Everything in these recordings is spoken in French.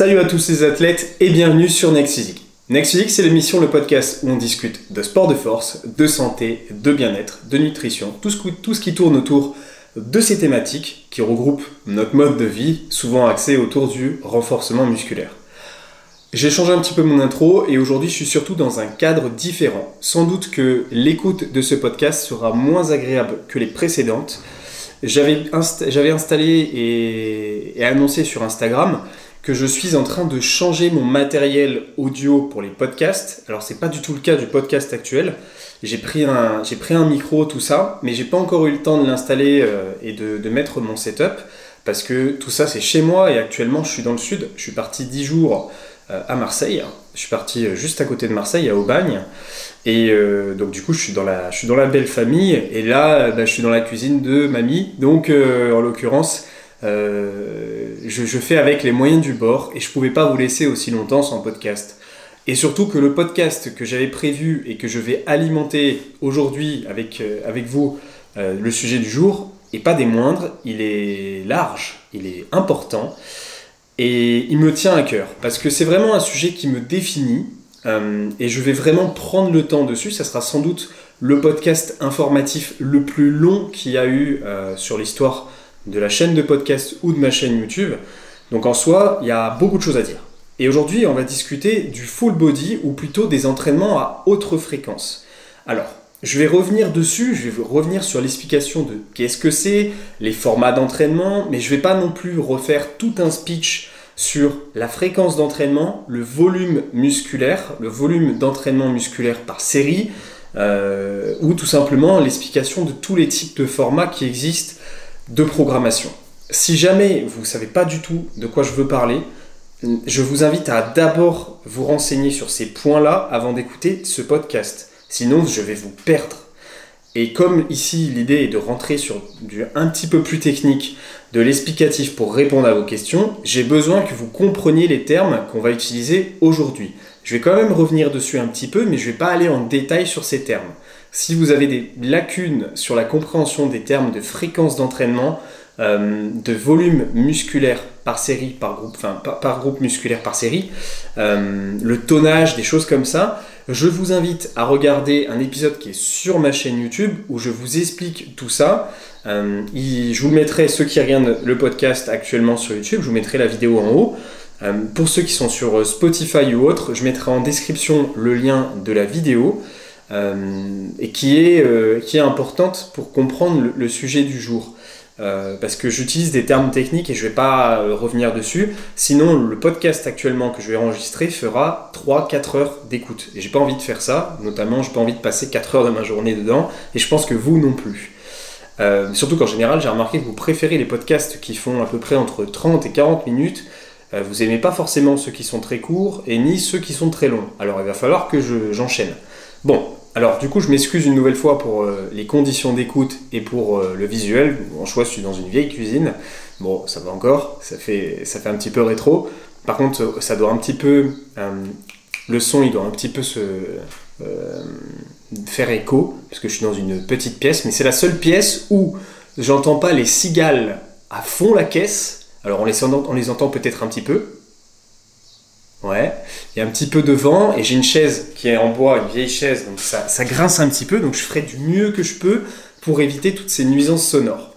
Salut à tous les athlètes et bienvenue sur Next Physique. Next c'est l'émission, le podcast où on discute de sport de force, de santé, de bien-être, de nutrition, tout ce qui tourne autour de ces thématiques qui regroupent notre mode de vie, souvent axé autour du renforcement musculaire. J'ai changé un petit peu mon intro et aujourd'hui je suis surtout dans un cadre différent. Sans doute que l'écoute de ce podcast sera moins agréable que les précédentes. J'avais installé et annoncé sur Instagram que je suis en train de changer mon matériel audio pour les podcasts. Alors c'est pas du tout le cas du podcast actuel. J'ai pris un, j'ai pris un micro, tout ça, mais j'ai pas encore eu le temps de l'installer euh, et de, mettre mon setup parce que tout ça c'est chez moi et actuellement je suis dans le sud. Je suis parti 10 jours euh, à Marseille. Je suis parti euh, juste à côté de Marseille, à Aubagne. Et donc du coup, je suis dans la, je suis dans la belle famille. Et là, bah, je suis dans la cuisine de mamie. Donc en l'occurrence, euh, je, fais avec les moyens du bord et je pouvais pas vous laisser aussi longtemps sans podcast. Et surtout que le podcast que j'avais prévu et que je vais alimenter aujourd'hui avec, euh, avec vous, euh, le sujet du jour, et pas des moindres, il est large, il est important et il me tient à cœur parce que c'est vraiment un sujet qui me définit et je vais vraiment prendre le temps dessus. Ça sera sans doute le podcast informatif le plus long qu'il y a eu sur l'histoire de la chaîne de podcast ou de ma chaîne YouTube. Donc en soi, il y a beaucoup de choses à dire. Et aujourd'hui, on va discuter du full body ou plutôt des entraînements à haute fréquence. Alors, je vais revenir dessus, je vais revenir sur l'explication de qu'est-ce que c'est, les formats d'entraînement, mais je ne vais pas non plus refaire tout un speech sur la fréquence d'entraînement, le volume musculaire, le volume d'entraînement musculaire par série, euh, ou tout simplement l'explication de tous les types de formats qui existent de programmation. Si jamais vous ne savez pas du tout de quoi je veux parler, je vous invite à d'abord vous renseigner sur ces points-là avant d'écouter ce podcast. Sinon, je vais vous perdre. Et comme ici, l'idée est de rentrer sur du un petit peu plus technique, de l'explicatif pour répondre à vos questions, j'ai besoin que vous compreniez les termes qu'on va utiliser aujourd'hui. Je vais quand même revenir dessus un petit peu, mais je ne vais pas aller en détail sur ces termes. Si vous avez des lacunes sur la compréhension des termes de fréquence d'entraînement, euh, de volume musculaire par série, par groupe, enfin par, groupe musculaire par série, euh, le tonnage, des choses comme ça, je vous invite à regarder un épisode qui est sur ma chaîne YouTube où je vous explique tout ça. Euh, je vous mettrai, ceux qui regardent le podcast actuellement sur YouTube, je vous mettrai la vidéo en haut. pour ceux qui sont sur Spotify ou autre, je mettrai en description le lien de la vidéo. Euh, et qui est, euh, qui est importante pour comprendre le, sujet du jour. Euh, parce que j'utilise des termes techniques et je ne vais pas revenir dessus. Sinon, le podcast actuellement que je vais enregistrer fera 3-4 heures d'écoute. Et j'ai pas envie de faire ça, notamment, j'ai pas envie de passer 4 heures de ma journée dedans, et je pense que vous non plus. surtout qu'en général, j'ai remarqué que vous préférez les podcasts qui font à peu près entre 30 et 40 minutes. vous aimez pas forcément ceux qui sont très courts et ni ceux qui sont très longs. Alors il va falloir que j'enchaîne. bon, alors du coup, je m'excuse une nouvelle fois pour euh, les conditions d'écoute et pour euh, le visuel. En choix, je suis dans une vieille cuisine. Bon, ça va encore, ça fait, un petit peu rétro. Par contre, euh, ça doit un petit peu... le son, il doit un petit peu se faire écho, parce que je suis dans une petite pièce, mais c'est la seule pièce où j'entends pas les cigales à fond la caisse. Alors on les entend peut-être un petit peu, Ouais, il y a un petit peu de vent et j'ai une chaise qui est en bois, une vieille chaise, donc ça, ça grince un petit peu, donc je ferai du mieux que je peux pour éviter toutes ces nuisances sonores.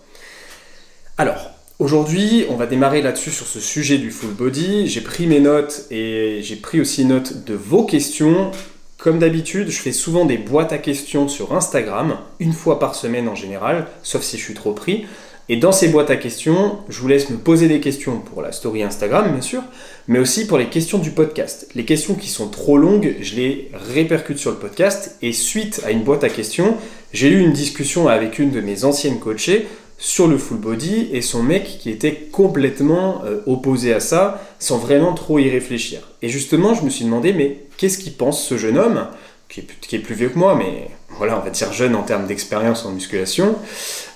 Alors, aujourd'hui, on va démarrer là-dessus sur ce sujet du full body. J'ai pris mes notes et j'ai pris aussi note de vos questions. Comme d'habitude, je fais souvent des boîtes à questions sur Instagram, une fois par semaine en général, sauf si je suis trop pris. Et dans ces boîtes à questions, je vous laisse me poser des questions pour la story Instagram, bien sûr, mais aussi pour les questions du podcast. Les questions qui sont trop longues, je les répercute sur le podcast. Et suite à une boîte à questions, j'ai eu une discussion avec une de mes anciennes coachées sur le full body et son mec qui était complètement euh, opposé à ça sans vraiment trop y réfléchir. Et justement, je me suis demandé, mais qu'est-ce qu'il pense ce jeune homme? Qui est, plus vieux que moi, mais voilà, on va dire jeune en termes d'expérience en musculation.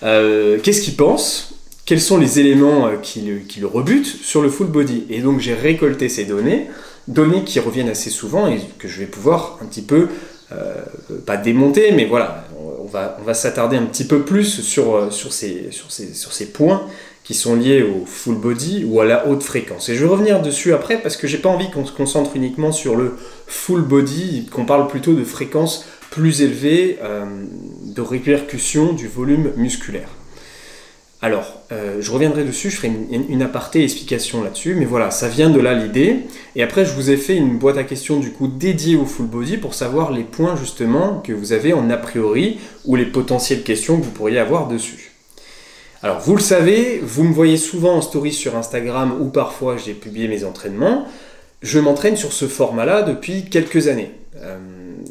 Euh, qu'est-ce qu'il pense? Quels sont les éléments euh, qui le, rebutent sur le full body? Et donc j'ai récolté ces données, données qui reviennent assez souvent et que je vais pouvoir un petit peu, euh, pas démonter, mais voilà, on va, s'attarder un petit peu plus sur ces points qui sont liés au full body ou à la haute fréquence. Et je vais revenir dessus après parce que j'ai pas envie qu'on se concentre uniquement sur le full body, qu'on parle plutôt de fréquences plus élevées de répercussion du volume musculaire. Alors, euh, je reviendrai dessus, je ferai une, aparté explication là-dessus, mais voilà, ça vient de là l'idée. Et après, je vous ai fait une boîte à questions du coup dédiée au full body pour savoir les points justement que vous avez en a priori ou les potentielles questions que vous pourriez avoir dessus. Alors, vous le savez, vous me voyez souvent en story sur Instagram ou parfois j'ai publié mes entraînements. Je m'entraîne sur ce format-là depuis quelques années. Euh,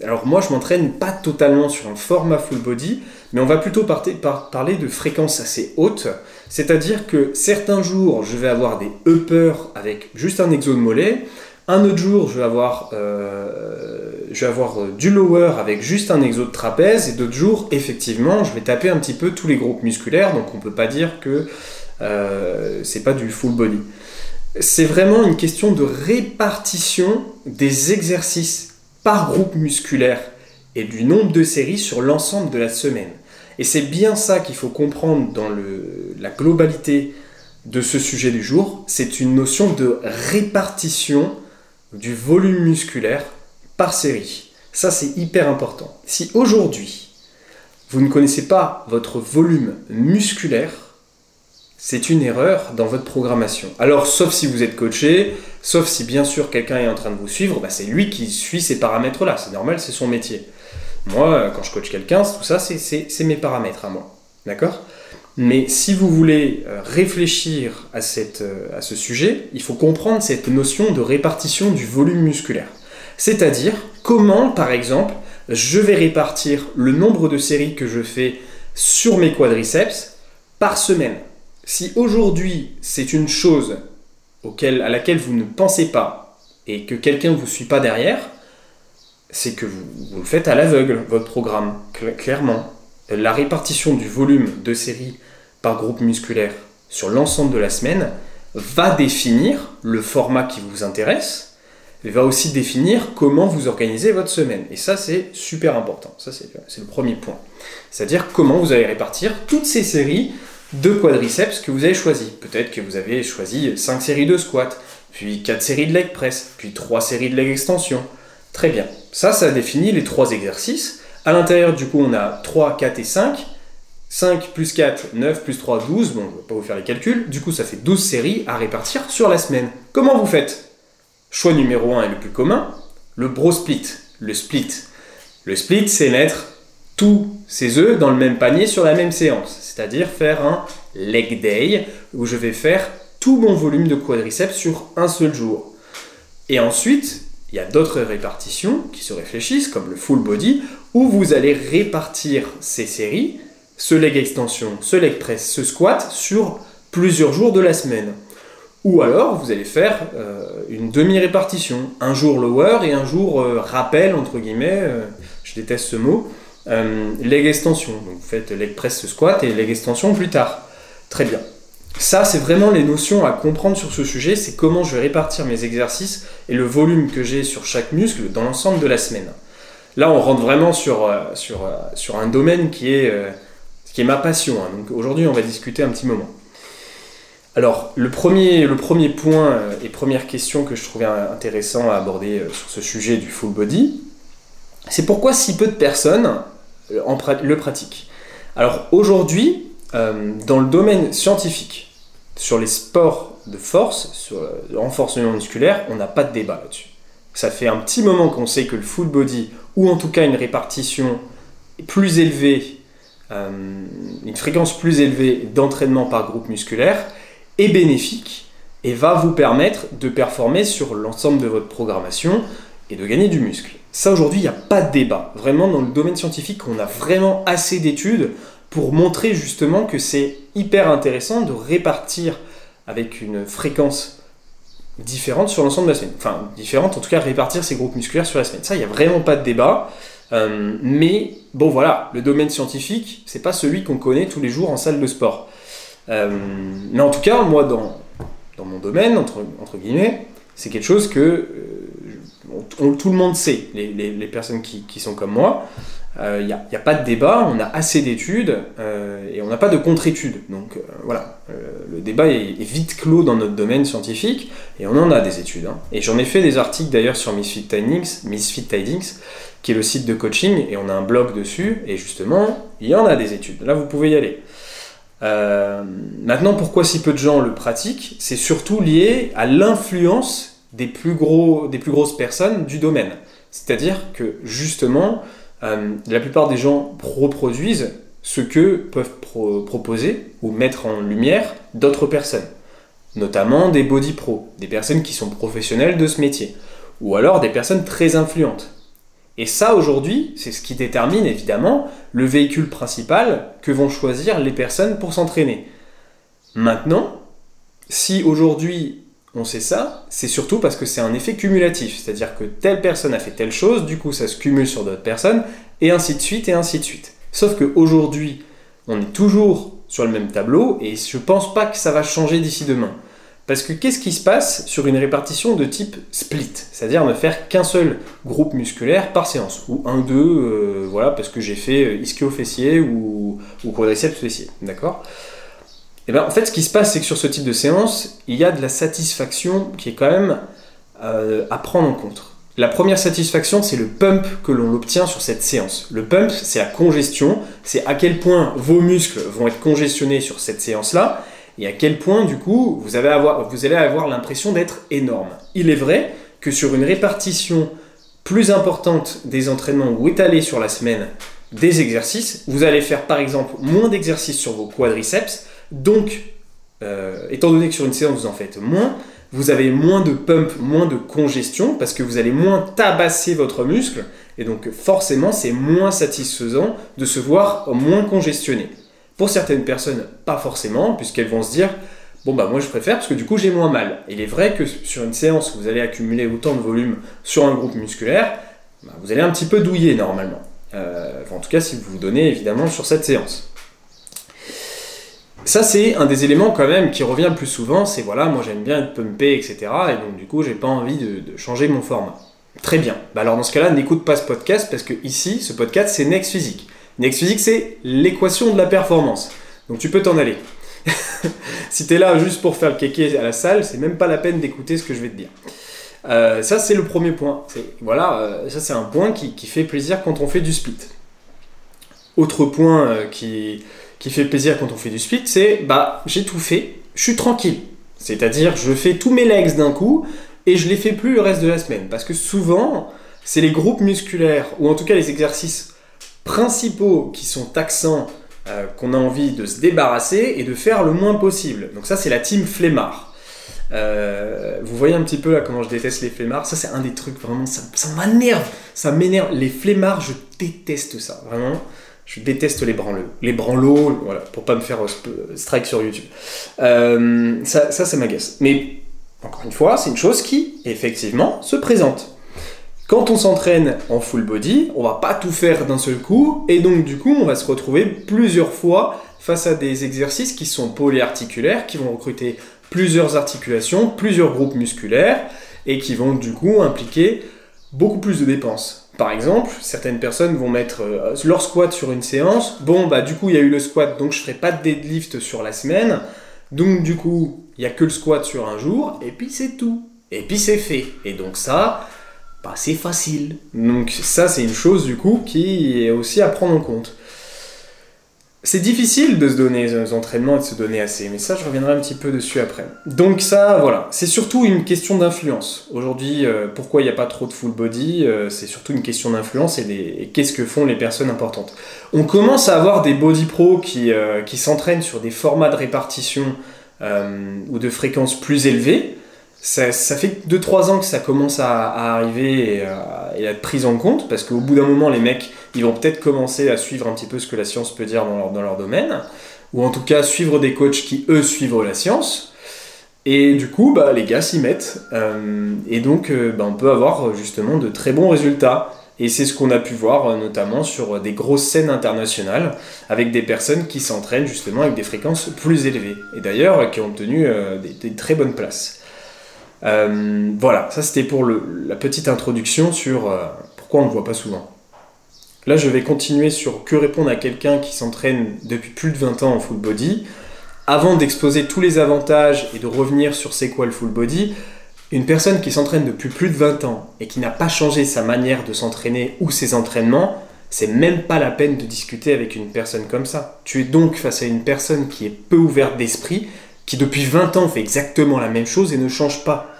alors moi, je m'entraîne pas totalement sur un format full body, mais on va plutôt parler de fréquences assez hautes. C'est-à-dire que certains jours, je vais avoir des uppers avec juste un exo de mollet. Un autre jour, je vais avoir, euh, je vais avoir euh, du lower avec juste un exo de trapèze. Et d'autres jours, effectivement, je vais taper un petit peu tous les groupes musculaires. Donc on ne peut pas dire que euh, c'est pas du full body. C'est vraiment une question de répartition des exercices par groupe musculaire et du nombre de séries sur l'ensemble de la semaine. Et c'est bien ça qu'il faut comprendre dans la globalité de ce sujet du jour, c'est une notion de répartition du volume musculaire par série. Ça, c'est hyper important. Si aujourd'hui, vous ne connaissez pas votre volume musculaire, c'est une erreur dans votre programmation. Alors, sauf si vous êtes coaché, sauf si bien sûr quelqu'un est en train de vous suivre, bah, c'est lui qui suit ces paramètres-là. C'est normal, c'est son métier. Moi, quand je coach quelqu'un, tout ça, c'est mes paramètres à moi. D'accord? Mais si vous voulez euh, réfléchir euh, à ce sujet, il faut comprendre cette notion de répartition du volume musculaire. C'est-à-dire comment, par exemple, je vais répartir le nombre de séries que je fais sur mes quadriceps par semaine. Si aujourd'hui c'est une chose à laquelle vous ne pensez pas et que quelqu'un ne vous suit pas derrière, c'est que vous, le faites à l'aveugle, votre programme, clairement. La répartition du volume de séries par groupe musculaire sur l'ensemble de la semaine va définir le format qui vous intéresse, va aussi définir comment vous organisez votre semaine. Et ça, c'est super important. Ça, c'est le premier point. C'est-à-dire comment vous allez répartir toutes ces séries de quadriceps que vous avez choisi. Peut-être que vous avez choisi 5 séries de squat, puis 4 séries de leg press, puis 3 séries de leg extension. Très bien. Ça, ça définit les 3 exercices. À l'intérieur, du coup, on a 3, 4 et 5. 5 plus 4, 9 plus 3, 12. Bon, je ne vais pas vous faire les calculs. Du coup, ça fait 12 séries à répartir sur la semaine. Comment vous faites? Choix numéro 1 est le plus commun, le bro split. Le split. Le split, c'est mettre tous ces œufs dans le même panier sur la même séance. C'est-à-dire faire un leg day où je vais faire tout mon volume de quadriceps sur un seul jour. Et ensuite, il y a d'autres répartitions qui se réfléchissent, comme le full body, où vous allez répartir ces séries, ce leg extension, ce leg press, ce squat, sur plusieurs jours de la semaine. Ou alors, vous allez faire euh, une demi-répartition, un jour lower et un jour euh, rappel, entre guillemets, euh, je déteste ce mot, leg extension. Donc vous faites leg press squat et leg extension plus tard. Très bien. Ça, c'est vraiment les notions à comprendre sur ce sujet, c'est comment je vais répartir mes exercices et le volume que j'ai sur chaque muscle dans l'ensemble de la semaine. Là, on rentre vraiment sur, sur, sur un domaine qui est, qui est ma passion. Hein. Donc aujourd'hui, on va discuter un petit moment. Alors, le premier, point et première question que je trouvais intéressant à aborder sur ce sujet du full body, c'est pourquoi si peu de personnes le pratique. Alors aujourd'hui, euh, dans le domaine scientifique, sur les sports de force, sur le renforcement musculaire, on n'a pas de débat là-dessus. Ça fait un petit moment qu'on sait que le full body, ou en tout cas une répartition plus élevée, euh, une fréquence plus élevée d'entraînement par groupe musculaire, est bénéfique et va vous permettre de performer sur l'ensemble de votre programmation et de gagner du muscle. Ça aujourd'hui, il n'y a pas de débat. Vraiment, dans le domaine scientifique, on a vraiment assez d'études pour montrer justement que c'est hyper intéressant de répartir avec une fréquence différente sur l'ensemble de la semaine. Enfin, différente, en tout cas, répartir ces groupes musculaires sur la semaine. Ça, il n'y a vraiment pas de débat. Euh, mais bon, voilà, le domaine scientifique, c'est pas celui qu'on connaît tous les jours en salle de sport. Euh, mais en tout cas, moi, dans, dans mon domaine, entre, guillemets, c'est quelque chose que euh, tout le monde sait, les, personnes qui, sont comme moi. il n'y a, a, pas de débat, on a assez d'études et on n'a pas de contre-études. Donc voilà, le débat est, vite clos dans notre domaine scientifique et on en a des études. Hein. Et j'en ai fait des articles d'ailleurs sur Misfit Tidings, Misfit Tidings, qui est le site de coaching, et on a un blog dessus, et justement, il y en a des études. Là, vous pouvez y aller. Euh, maintenant, pourquoi si peu de gens le pratiquent? C'est surtout lié à l'influence des, plus grosses personnes du domaine. C'est-à-dire que justement, euh, la plupart des gens reproduisent ce que peuvent proposer ou mettre en lumière d'autres personnes, notamment des body pros, des personnes qui sont professionnelles de ce métier, ou alors des personnes très influentes. Et ça, aujourd'hui, c'est ce qui détermine évidemment le véhicule principal que vont choisir les personnes pour s'entraîner. Maintenant, si aujourd'hui on sait ça, c'est surtout parce que c'est un effet cumulatif, c'est-à-dire que telle personne a fait telle chose, du coup ça se cumule sur d'autres personnes, et ainsi de suite, et ainsi de suite. Sauf qu'aujourd'hui, on est toujours sur le même tableau, et je pense pas que ça va changer d'ici demain. Parce que qu'est-ce qui se passe sur une répartition de type split? C'est-à-dire ne faire qu'un seul groupe musculaire par séance, ou un, deux, euh, voilà, parce que j'ai fait euh, ischio-fessier ou, quadriceps fessier, d'accord? Et eh bien en fait, ce qui se passe, c'est que sur ce type de séance, il y a de la satisfaction qui est quand même euh, à prendre en compte. La première satisfaction, c'est le pump que l'on obtient sur cette séance. Le pump, c'est la congestion, c'est à quel point vos muscles vont être congestionnés sur cette séance-là, et à quel point, du coup, vous, allez avoir l'impression d'être énorme. Il est vrai que sur une répartition plus importante des entraînements ou étalés sur la semaine des exercices, vous allez faire par exemple moins d'exercices sur vos quadriceps, donc, euh, étant donné que sur une séance vous en faites moins, vous avez moins de pump, moins de congestion, parce que vous allez moins tabasser votre muscle, et donc forcément c'est moins satisfaisant de se voir moins congestionné. Pour certaines personnes, pas forcément, puisqu'elles vont se dire bon bah moi je préfère parce que du coup j'ai moins mal. Il est vrai que sur une séance où vous allez accumuler autant de volume sur un groupe musculaire, bah, vous allez un petit peu douiller normalement. Euh, en tout cas si vous vous donnez évidemment sur cette séance. Ça c'est un des éléments quand même qui revient le plus souvent, c'est voilà moi j'aime bien être pumpé etc. Et donc du coup j'ai pas envie de, changer mon format. Très bien. Bah, alors dans ce cas-là n'écoute pas ce podcast parce que ici ce podcast c'est Next Physique. Next Physique, c'est l'équation de la performance. Donc tu peux t'en aller. si tu es là juste pour faire le kéké à la salle, c'est même pas la peine d'écouter ce que je vais te dire. Euh, ça, c'est le premier point. Voilà, euh, ça, c'est un point qui, fait plaisir quand on fait du split. Autre point euh, qui, qui fait plaisir quand on fait du split, c'est bah, j'ai tout fait, je suis tranquille. C'est-à-dire, je fais tous mes legs d'un coup et je les fais plus le reste de la semaine. Parce que souvent, c'est les groupes musculaires, ou en tout cas les exercices principaux qui sont taxants euh, qu'on a envie de se débarrasser et de faire le moins possible. Donc ça c'est la team flemmard. Euh, vous voyez un petit peu là comment je déteste les flemmards. Ça c'est un des trucs vraiment, ça, m'énerve. Ça m'énerve. Les flemmards, je déteste ça. Vraiment. Je déteste les branleux. Les branlots, voilà, pour pas me faire euh, strike sur YouTube. ça, ça, ça m'agace. Mais encore une fois, c'est une chose qui, effectivement, se présente. Quand on s'entraîne en full body, on va pas tout faire d'un seul coup, et donc du coup, on va se retrouver plusieurs fois face à des exercices qui sont polyarticulaires, qui vont recruter plusieurs articulations, plusieurs groupes musculaires, et qui vont du coup impliquer beaucoup plus de dépenses. Par exemple, certaines personnes vont mettre euh, leur squat sur une séance. Bon, bah du coup, il y a eu le squat, donc je ferai pas de deadlift sur la semaine. Donc du coup, il y a que le squat sur un jour, et puis c'est tout. Et puis c'est fait. Et donc ça, c'est facile. Donc ça, c'est une chose du coup qui est aussi à prendre en compte. C'est difficile de se donner des entraînements et de se donner assez, mais ça, je reviendrai un petit peu dessus après. Donc ça, voilà, c'est surtout une question d'influence. Aujourd'hui, euh, pourquoi il n'y a pas trop de full body euh, C'est surtout une question d'influence et, qu'est-ce que font les personnes importantes. On commence à avoir des body pros qui, euh, qui s'entraînent sur des formats de répartition ou de fréquences plus élevées, ça, fait 2-3 ans que ça commence à, arriver et, à être pris en compte, parce qu'au bout d'un moment, les mecs, ils vont peut-être commencer à suivre un petit peu ce que la science peut dire dans leur, dans leur domaine, ou en tout cas suivre des coachs qui, eux, suivent la science. Et du coup, bah, les gars s'y mettent, euh, et donc euh, bah, on peut avoir justement de très bons résultats. Et c'est ce qu'on a pu voir euh, notamment sur des grosses scènes internationales avec des personnes qui s'entraînent justement avec des fréquences plus élevées. Et d'ailleurs qui ont obtenu des, très bonnes places. Euh, voilà, ça c'était pour la petite introduction sur euh, pourquoi on ne voit pas souvent. là je vais continuer sur que répondre à quelqu'un qui s'entraîne depuis plus de 20 ans en full body. Avant d'exposer tous les avantages et de revenir sur c'est quoi le full body, une personne qui s'entraîne depuis plus de 20 ans et qui n'a pas changé sa manière de s'entraîner ou ses entraînements, c'est même pas la peine de discuter avec une personne comme ça. Tu es donc face à une personne qui est peu ouverte d'esprit, qui depuis 20 ans fait exactement la même chose et ne change pas.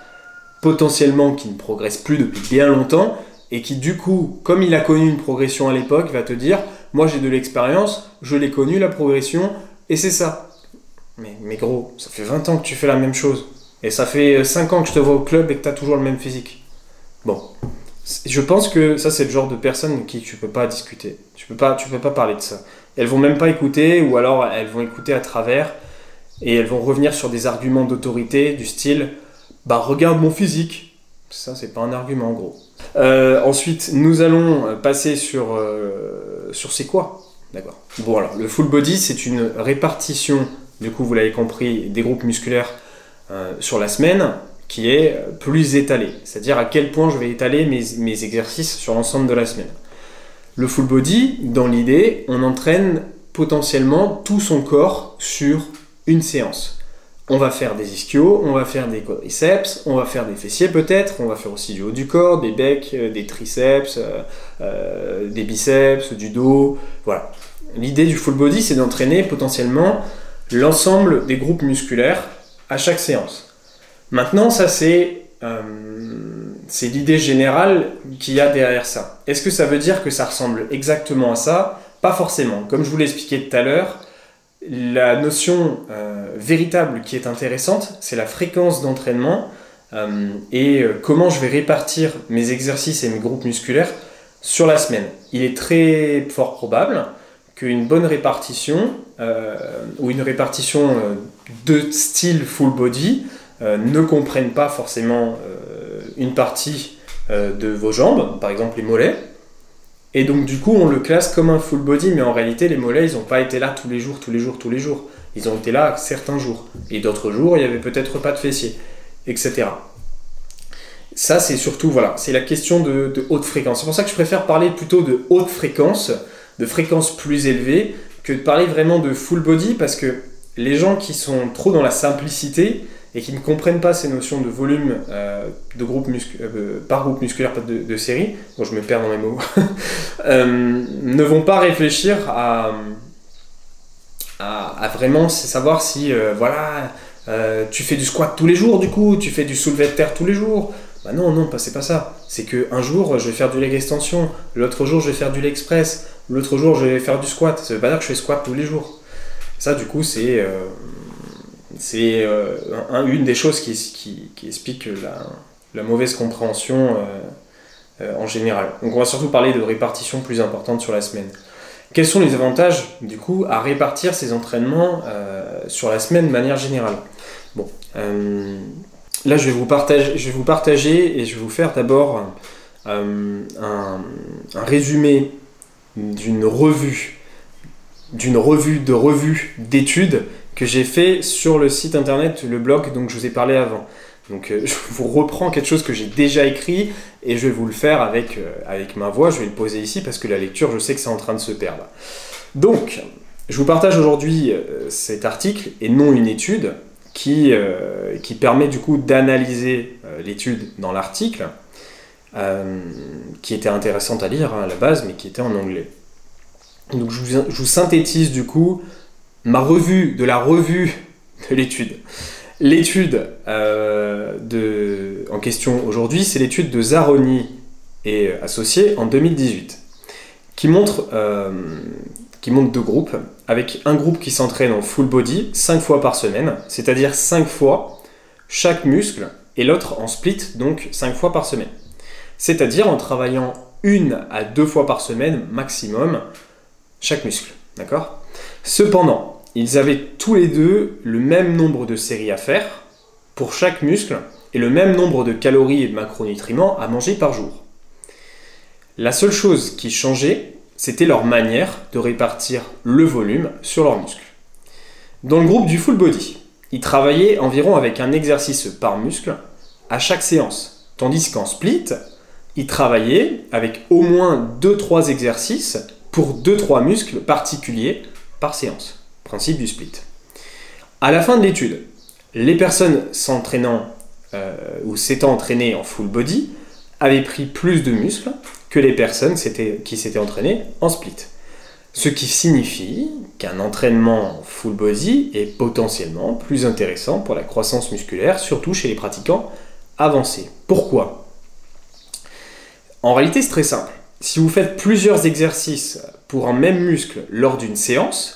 Potentiellement qui ne progresse plus depuis bien longtemps et qui du coup, comme il a connu une progression à l'époque, va te dire Moi j'ai de l'expérience, je l'ai connu la progression et c'est ça. Mais, mais gros, ça fait 20 ans que tu fais la même chose. Et ça fait 5 ans que je te vois au club et que tu as toujours le même physique. Bon, je pense que ça, c'est le genre de personne avec qui tu peux pas discuter. Tu peux pas, tu peux pas parler de ça. Elles vont même pas écouter, ou alors elles vont écouter à travers, et elles vont revenir sur des arguments d'autorité du style Bah, regarde mon physique. Ça, c'est pas un argument, en gros. Euh, ensuite, nous allons passer sur, euh, sur c'est quoi? D'accord. Bon, alors, le full body, c'est une répartition, du coup, vous l'avez compris, des groupes musculaires euh, sur la semaine qui est plus étalé, c'est-à-dire à quel point je vais étaler mes, exercices sur l'ensemble de la semaine. Le full body, dans l'idée, on entraîne potentiellement tout son corps sur une séance. On va faire des ischios, on va faire des quadriceps, on va faire des fessiers peut-être, on va faire aussi du haut du corps, des becs, euh, des triceps, euh, euh, des biceps, du dos. Voilà. L'idée du full body, c'est d'entraîner potentiellement l'ensemble des groupes musculaires à chaque séance. Maintenant, ça c'est l'idée générale qu'il y a derrière ça. Est-ce que ça veut dire que ça ressemble exactement à ça? Pas forcément. Comme je vous l'ai expliqué tout à l'heure, la notion euh, véritable qui est intéressante, c'est la fréquence d'entraînement euh, et comment je vais répartir mes exercices et mes groupes musculaires sur la semaine. Il est très fort probable qu'une bonne répartition ou une répartition de style full body euh, ne comprennent pas forcément euh, une partie euh, de vos jambes, par exemple les mollets. Et donc du coup, on le classe comme un full body, mais en réalité, les mollets, ils n'ont pas été là tous les jours, tous les jours, tous les jours. Ils ont été là certains jours. Et d'autres jours, il n'y avait peut-être pas de fessiers, etc. Ça, c'est surtout, voilà, c'est la question de, de haute fréquence. C'est pour ça que je préfère parler plutôt de haute fréquence, de fréquence plus élevée, que de parler vraiment de full body, parce que les gens qui sont trop dans la simplicité, et qui ne comprennent pas ces notions de volume euh, de groupe euh, par groupe musculaire de, série, bon, je me perds dans mes mots, euh, ne vont pas réfléchir à, à, vraiment savoir si voilà, tu fais du squat tous les jours du coup, tu fais du soulevé de terre tous les jours. Bah non, non, c'est pas ça. C'est que un jour je vais faire du leg extension, l'autre jour je vais faire du leg express, l'autre jour je vais faire du squat. Ça veut pas dire que je fais squat tous les jours. Ça, du coup, c'est c'est euh, une des choses qui, explique la, mauvaise compréhension euh, euh, en général. Donc on va surtout parler de répartition plus importante sur la semaine. Quels sont les avantages du coup à répartir ces entraînements sur la semaine de manière générale? Bon, là je vais, vous partager, je vais vous partager et je vais vous faire d'abord un, un, résumé d'une revue, d'une revue de revue d'études que j'ai fait sur le site internet, le blog dont je vous ai parlé avant. Donc euh, je vous reprends quelque chose que j'ai déjà écrit et je vais vous le faire avec, euh, avec ma voix. Je vais le poser ici parce que la lecture, je sais que c'est en train de se perdre. Donc, je vous partage aujourd'hui euh, cet article et non une étude qui, qui permet du coup d'analyser l'étude dans l'article, qui était intéressante à lire hein, à la base, mais qui était en anglais. Donc je vous, je vous synthétise du coup ma revue de la revue de l'étude. L'étude euh, en question aujourd'hui, c'est l'étude de Zaroni et associés en 2018, qui montre, euh, qui montre deux groupes, avec un groupe qui s'entraîne en full body 5 fois par semaine, c'est-à-dire 5 fois chaque muscle, et l'autre en split, donc 5 fois par semaine. C'est-à-dire en travaillant une à deux fois par semaine maximum chaque muscle. D'accord? Cependant, ils avaient tous les deux le même nombre de séries à faire pour chaque muscle et le même nombre de calories et de macronutriments à manger par jour. La seule chose qui changeait, c'était leur manière de répartir le volume sur leurs muscles. Dans le groupe du full body, ils travaillaient environ avec un exercice par muscle à chaque séance, tandis qu'en split, il travaillait avec au moins 2-3 exercices pour 2-3 muscles particuliers par séance. Principe du split. À la fin de l'étude, les personnes s'entraînant euh, ou s'étant entraînées en full body avaient pris plus de muscles que les personnes qui s'étaient entraînées en split. Ce qui signifie qu'un entraînement full body est potentiellement plus intéressant pour la croissance musculaire, surtout chez les pratiquants avancés. Pourquoi? En réalité, c'est très simple. Si vous faites plusieurs exercices pour un même muscle lors d'une séance,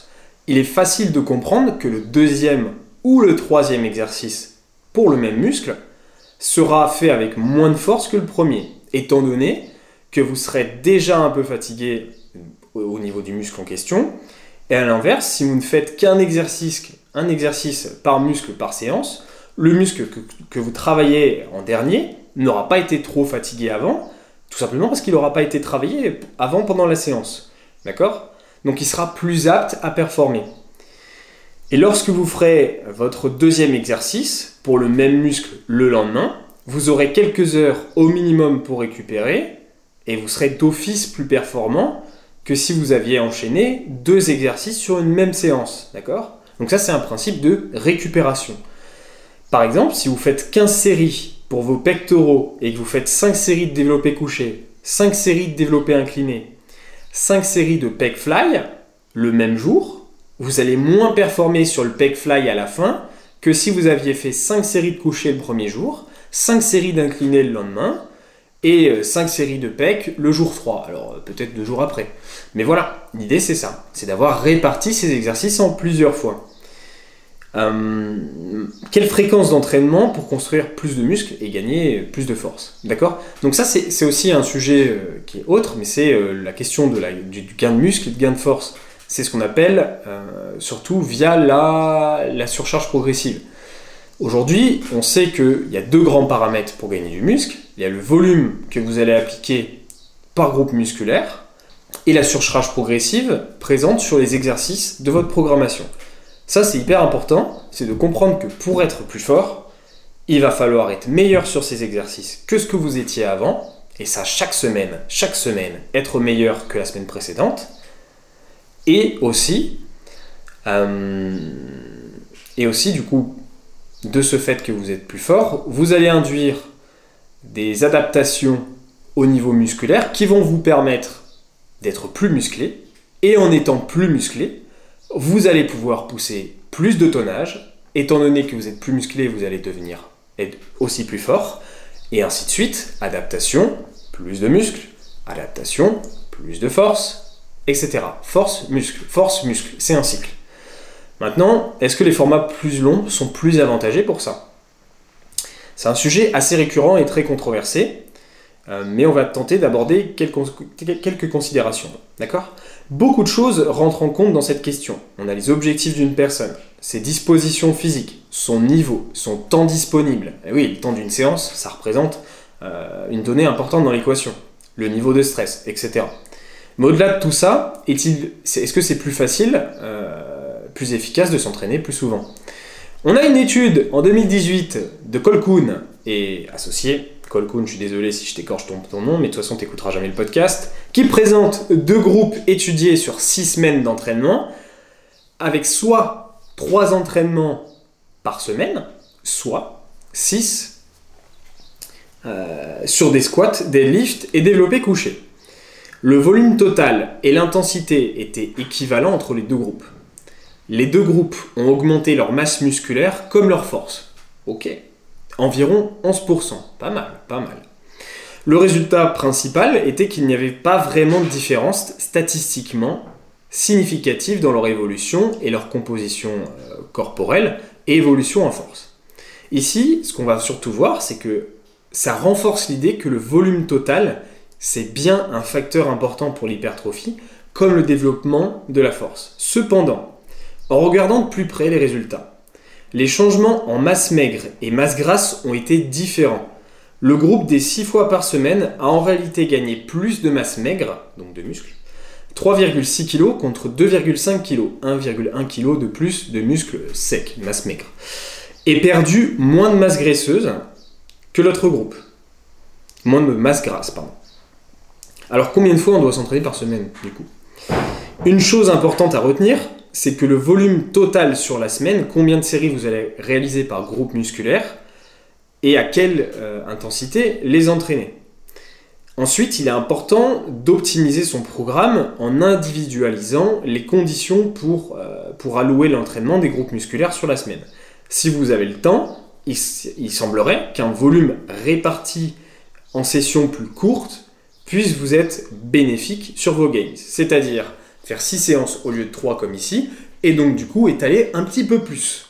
il est facile de comprendre que le deuxième ou le troisième exercice pour le même muscle sera fait avec moins de force que le premier, étant donné que vous serez déjà un peu fatigué au niveau du muscle en question. Et à l'inverse, si vous ne faites qu'un exercice, un exercice par muscle par séance, le muscle que, que vous travaillez en dernier n'aura pas été trop fatigué avant, tout simplement parce qu'il n'aura pas été travaillé avant pendant la séance. D'accord? Donc il sera plus apte à performer. Et lorsque vous ferez votre deuxième exercice pour le même muscle le lendemain, vous aurez quelques heures au minimum pour récupérer et vous serez d'office plus performant que si vous aviez enchaîné deux exercices sur une même séance. D'accord? Donc ça c'est un principe de récupération. Par exemple, si vous faites 15 séries pour vos pectoraux et que vous faites 5 séries de développé couché, 5 séries de développé incliné, 5 séries de pec fly le même jour, vous allez moins performer sur le pec fly à la fin que si vous aviez fait 5 séries de couché le premier jour, 5 séries d'incliné le lendemain et 5 euh, séries de pec le jour 3. Alors euh, peut-être deux jours après. Mais voilà, l'idée c'est ça, c'est d'avoir réparti ces exercices en plusieurs fois. Euh, quelle fréquence d'entraînement pour construire plus de muscles et gagner plus de force D'accord? Donc ça c'est aussi un sujet euh, qui est autre, mais c'est euh, la question de du, gain de muscle et de gain de force. C'est ce qu'on appelle surtout via la, la surcharge progressive. Aujourd'hui, on sait qu'il y a deux grands paramètres pour gagner du muscle. Il y a le volume que vous allez appliquer par groupe musculaire et la surcharge progressive présente sur les exercices de votre programmation. Ça, c'est hyper important, c'est de comprendre que pour être plus fort, il va falloir être meilleur sur ces exercices que ce que vous étiez avant, et ça chaque semaine, chaque semaine, être meilleur que la semaine précédente, et aussi, euh, et aussi du coup, de ce fait que vous êtes plus fort, vous allez induire des adaptations au niveau musculaire qui vont vous permettre d'être plus musclé, et en étant plus musclé, vous allez pouvoir pousser plus de tonnage. Étant donné que vous êtes plus musclé, vous allez devenir aussi plus fort. Et ainsi de suite. Adaptation, plus de muscles. Adaptation, plus de force, etc. Force, muscle, force, muscle. C'est un cycle. Maintenant, est-ce que les formats plus longs sont plus avantagés pour ça? C'est un sujet assez récurrent et très controversé, euh, mais on va tenter d'aborder quelques considérations. D'accord? Beaucoup de choses rentrent en compte dans cette question. On a les objectifs d'une personne, ses dispositions physiques, son niveau, son temps disponible. Et oui, le temps d'une séance, ça représente euh, une donnée importante dans l'équation. Le niveau de stress, etc. Mais au-delà de tout ça, est-ce que c'est plus facile, euh, plus efficace de s'entraîner plus souvent? On a une étude en 2018 de Colquhoun et associés Colcoon, je suis désolé si je t'écorche ton, nom, mais de toute façon, tu n'écouteras jamais le podcast, qui présente deux groupes étudiés sur six semaines d'entraînement, avec soit trois entraînements par semaine, soit six euh, sur des squats, des lifts et développés couchés. Le volume total et l'intensité étaient équivalents entre les deux groupes. Les deux groupes ont augmenté leur masse musculaire comme leur force. Ok, environ 11%. Pas mal, pas mal. Le résultat principal était qu'il n'y avait pas vraiment de différence statistiquement significative dans leur évolution et leur composition euh, corporelle et évolution en force. Ici, ce qu'on va surtout voir, c'est que ça renforce l'idée que le volume total, c'est bien un facteur important pour l'hypertrophie, comme le développement de la force. Cependant, en regardant de plus près les résultats, les changements en masse maigre et masse grasse ont été différents. Le groupe des 6 fois par semaine a en réalité gagné plus de masse maigre, donc de muscles, 3,6 kg contre 2,5 kg, 1,1 kg de plus de muscles secs, masse maigre, et perdu moins de masse graisseuse que l'autre groupe. moins de masse grasse, pardon. Alors combien de fois on doit s'entraîner par semaine du coup? Une chose importante à retenir, c'est que le volume total sur la semaine, combien de séries vous allez réaliser par groupe musculaire et à quelle euh, intensité les entraîner. Ensuite, il est important d'optimiser son programme en individualisant les conditions pour, euh, allouer l'entraînement des groupes musculaires sur la semaine. Si vous avez le temps, il, il semblerait qu'un volume réparti en sessions plus courtes puisse vous être bénéfique sur vos gains. C'est-à-dire faire 6 séances au lieu de 3 comme ici, et donc du coup étaler un petit peu plus.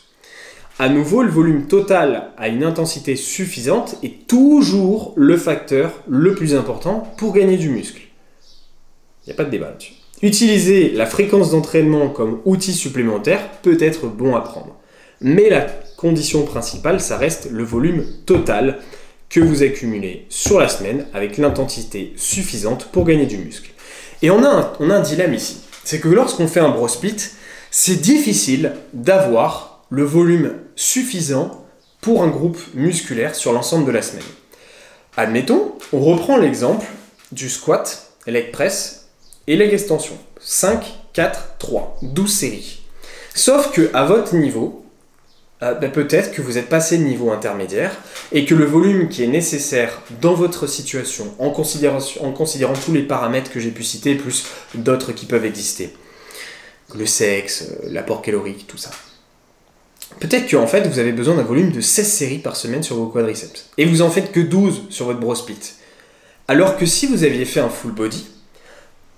À nouveau, le volume total à une intensité suffisante est toujours le facteur le plus important pour gagner du muscle. Il n'y a pas de débat là-dessus. Utiliser la fréquence d'entraînement comme outil supplémentaire peut être bon à prendre. Mais la condition principale, ça reste le volume total que vous accumulez sur la semaine avec l'intensité suffisante pour gagner du muscle. Et on a un, dilemme ici. C'est que lorsqu'on fait un bro split, c'est difficile d'avoir le volume suffisant pour un groupe musculaire sur l'ensemble de la semaine. Admettons, on reprend l'exemple du squat, leg press et leg extension. 5, 4, 3, 12 séries. Sauf que à votre niveau, euh, ben, peut-être que vous êtes passé de niveau intermédiaire et que le volume qui est nécessaire dans votre situation, en, en considérant tous les paramètres que j'ai pu citer, plus d'autres qui peuvent exister, le sexe, euh, l'apport calorique, tout ça, Peut-être qu'en fait, vous avez besoin d'un volume de 16 séries par semaine sur vos quadriceps. Et vous en faites que 12 sur votre bro split. Alors que si vous aviez fait un full body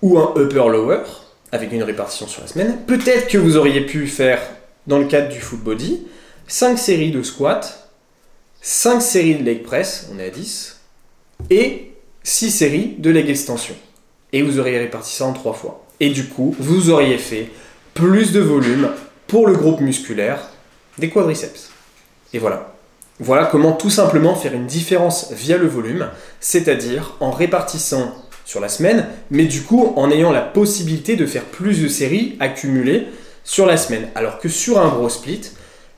ou un upper-lower, avec une répartition sur la semaine, peut-être que vous auriez pu faire, dans le cadre du full body, 5 séries de squat, 5 séries de leg press, on est à 10, et 6 séries de leg extension. Et vous auriez réparti ça en 3 fois. Et du coup, vous auriez fait plus de volume pour le groupe musculaire des quadriceps. Et voilà. Voilà comment tout simplement faire une différence via le volume, c'est-à-dire en répartissant sur la semaine, mais du coup en ayant la possibilité de faire plus de séries accumulées sur la semaine. Alors que sur un gros split,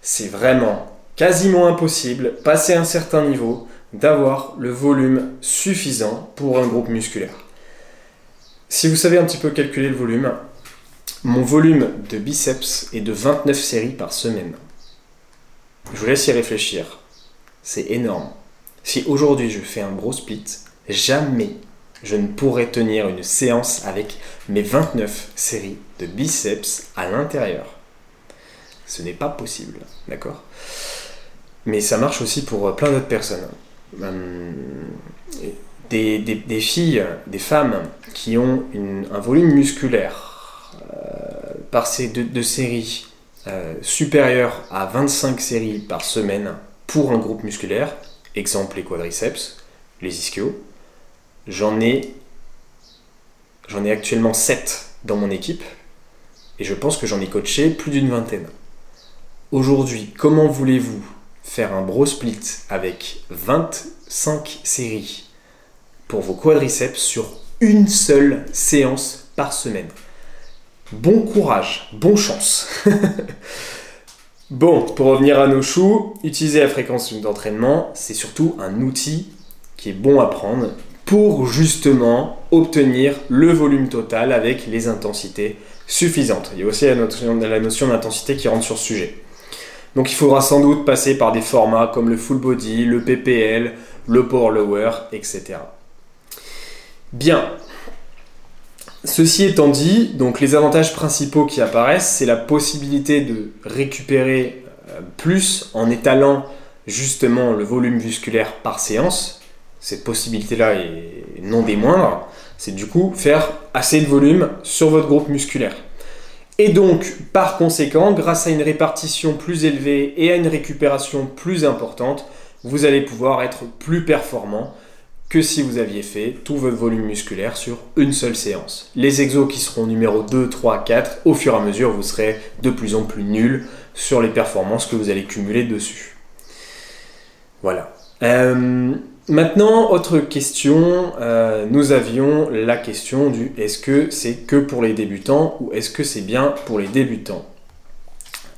c'est vraiment quasiment impossible, passer un certain niveau, d'avoir le volume suffisant pour un groupe musculaire. Si vous savez un petit peu calculer le volume, mon volume de biceps est de 29 séries par semaine. Je vous laisse y réfléchir. C'est énorme. Si aujourd'hui je fais un gros split, jamais je ne pourrai tenir une séance avec mes 29 séries de biceps à l'intérieur. Ce n'est pas possible, d'accord? Mais ça marche aussi pour euh, plein d'autres personnes. Hum, des, filles, des femmes qui ont un volume musculaire euh, par ces deux séries euh, supérieur à 25 séries par semaine pour un groupe musculaire, exemple les quadriceps, les ischios, j'en ai, j'en ai actuellement 7 dans mon équipe et je pense que j'en ai coaché plus d'une vingtaine. Aujourd'hui, comment voulez-vous faire un bro split avec 25 séries pour vos quadriceps sur une seule séance par semaine? Bon courage, bon chance. bon, pour revenir à nos choux, utiliser la fréquence d'entraînement, c'est surtout un outil qui est bon à prendre pour justement obtenir le volume total avec les intensités suffisantes. Il y a aussi la notion, la notion d'intensité qui rentre sur ce sujet. Donc il faudra sans doute passer par des formats comme le full body, le PPL, le power lower, etc. Bien, Ceci étant dit, donc les avantages principaux qui apparaissent, c'est la possibilité de récupérer euh, plus en étalant justement le volume musculaire par séance. Cette possibilité-là est non des moindres. C'est du coup faire assez de volume sur votre groupe musculaire. Et donc, par conséquent, grâce à une répartition plus élevée et à une récupération plus importante, vous allez pouvoir être plus performant que si vous aviez fait tout votre volume musculaire sur une seule séance. Les exos qui seront numéro 2, 3, 4, au fur et à mesure, vous serez de plus en plus nul sur les performances que vous allez cumuler dessus. Voilà. Euh, maintenant, autre question, euh, nous avions la question du est-ce que c'est que pour les débutants ou est-ce que c'est bien pour les débutants?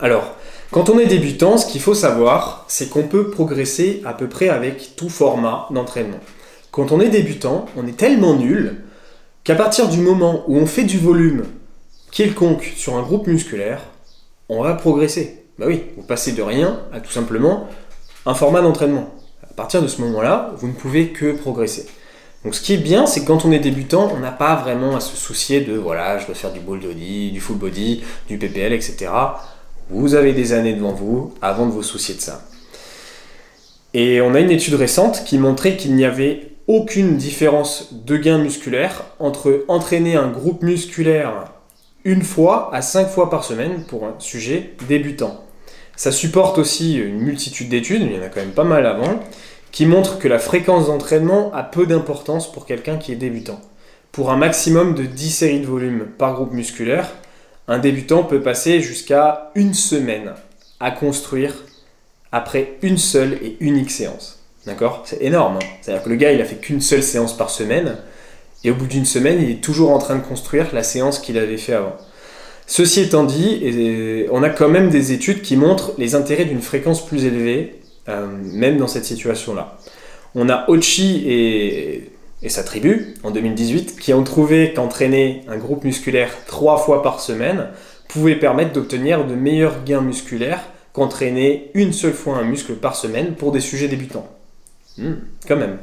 Alors, quand on est débutant, ce qu'il faut savoir, c'est qu'on peut progresser à peu près avec tout format d'entraînement. quand on est débutant, on est tellement nul qu'à partir du moment où on fait du volume quelconque sur un groupe musculaire, on va progresser. Bah oui, vous passez de rien à tout simplement un format d'entraînement. À partir de ce moment-là, vous ne pouvez que progresser. Donc ce qui est bien, c'est que quand on est débutant, on n'a pas vraiment à se soucier de voilà, je dois faire du ball body, du full body, du PPL, etc. Vous avez des années devant vous avant de vous soucier de ça. Et on a une étude récente qui montrait qu'il n'y avait aucune différence de gain musculaire entre entraîner un groupe musculaire une fois à cinq fois par semaine pour un sujet débutant. Ça supporte aussi une multitude d'études, il y en a quand même pas mal avant, qui montrent que la fréquence d'entraînement a peu d'importance pour quelqu'un qui est débutant. Pour un maximum de 10 séries de volume par groupe musculaire, un débutant peut passer jusqu'à une semaine à construire après une seule et unique séance. D'accord? C'est énorme. Hein. C'est-à-dire que le gars, il a fait qu'une seule séance par semaine, et au bout d'une semaine, il est toujours en train de construire la séance qu'il avait fait avant. Ceci étant dit, on a quand même des études qui montrent les intérêts d'une fréquence plus élevée, euh, même dans cette situation-là. On a Ochi et, et, sa tribu, en 2018, qui ont trouvé qu'entraîner un groupe musculaire trois fois par semaine pouvait permettre d'obtenir de meilleurs gains musculaires qu'entraîner une seule fois un muscle par semaine pour des sujets débutants. Hmm, quand même.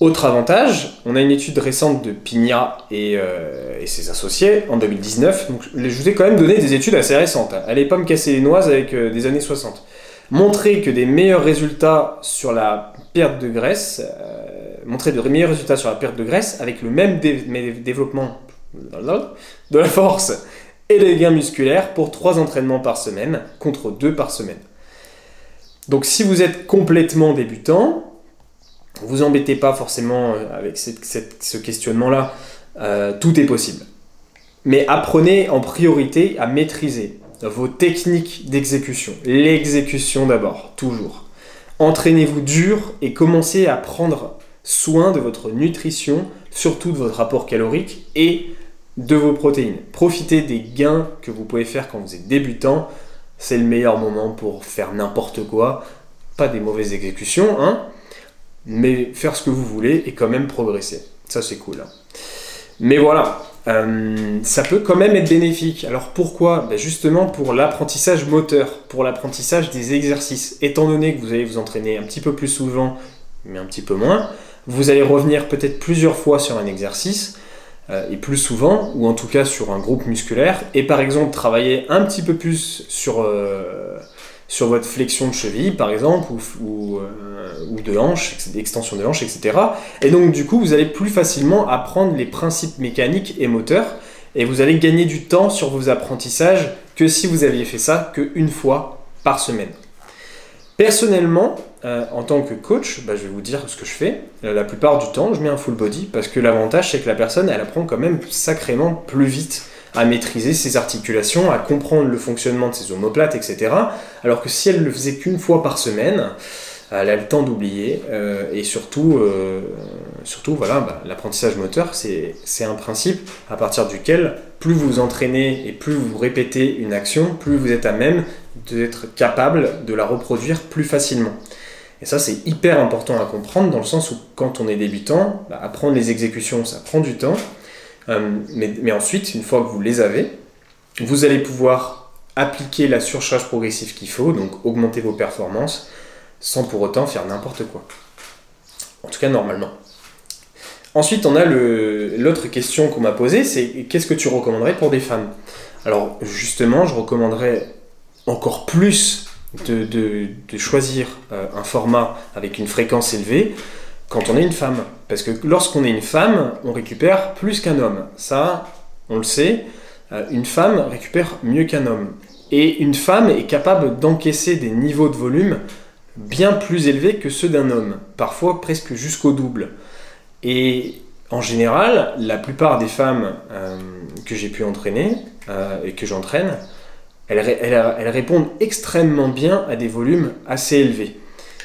Autre avantage, on a une étude récente de Pigna euh, et, ses associés en 2019. Donc, je vous ai quand même donné des études assez récentes. Hein. Allez pas me casser les noises avec euh, des années 60. Montrer que des meilleurs résultats sur la perte de graisse, euh, montrer de meilleurs résultats sur la perte de graisse avec le même développement de la force et des gains musculaires pour 3 entraînements par semaine contre 2 par semaine. Donc si vous êtes complètement débutant, vous embêtez pas forcément euh, avec ce questionnement-là, euh, tout est possible. Mais apprenez en priorité à maîtriser vos techniques d'exécution. L'exécution d'abord, toujours. Entraînez-vous dur et commencez à prendre soin de votre nutrition, surtout de votre rapport calorique et de vos protéines. Profitez des gains que vous pouvez faire quand vous êtes débutant. C'est le meilleur moment pour faire n'importe quoi. Pas des mauvaises exécutions, hein, mais faire ce que vous voulez et quand même progresser. Ça, c'est cool. Hein. Mais voilà, euh, ça peut quand même être bénéfique. Alors pourquoi? Ben Justement pour l'apprentissage moteur, pour l'apprentissage des exercices. Étant donné que vous allez vous entraîner un petit peu plus souvent, mais un petit peu moins, vous allez revenir peut-être plusieurs fois sur un exercice, euh, et plus souvent, ou en tout cas sur un groupe musculaire, et par exemple travailler un petit peu plus sur, euh, sur votre flexion de cheville, par exemple, ou, euh, de hanche, extension de hanche, etc. Et donc, du coup, vous allez plus facilement apprendre les principes mécaniques et moteurs, et vous allez gagner du temps sur vos apprentissages que si vous aviez fait ça qu'une fois par semaine. Personnellement, euh, en tant que coach, bah, je vais vous dire ce que je fais. La plupart du temps, je mets un full body parce que l'avantage, c'est que la personne, elle apprend quand même sacrément plus vite à maîtriser ses articulations, à comprendre le fonctionnement de ses omoplates, etc. Alors que si elle le faisait qu'une fois par semaine, elle a le temps d'oublier. Euh, et surtout, euh, surtout voilà, bah, l'apprentissage moteur, c'est un principe à partir duquel plus vous entraînez et plus vous répétez une action, plus vous êtes à même d'être capable de la reproduire plus facilement. Et ça, c'est hyper important à comprendre dans le sens où quand on est débutant, bah, apprendre les exécutions, ça prend du temps. Euh, mais, ensuite, une fois que vous les avez, vous allez pouvoir appliquer la surcharge progressive qu'il faut, donc augmenter vos performances, sans pour autant faire n'importe quoi. En tout cas, normalement. Ensuite, on a l'autre question qu'on m'a posée, c'est qu'est-ce que tu recommanderais pour des femmes? Alors, justement, je recommanderais encore plus de, choisir euh, un format avec une fréquence élevée quand on est une femme. Parce que lorsqu'on est une femme, on récupère plus qu'un homme. Ça, on le sait, euh, une femme récupère mieux qu'un homme. Et une femme est capable d'encaisser des niveaux de volume bien plus élevés que ceux d'un homme, parfois presque jusqu'au double. Et en général, la plupart des femmes euh, que j'ai pu entraîner et que j'entraîne, elles, répondent extrêmement bien à des volumes assez élevés.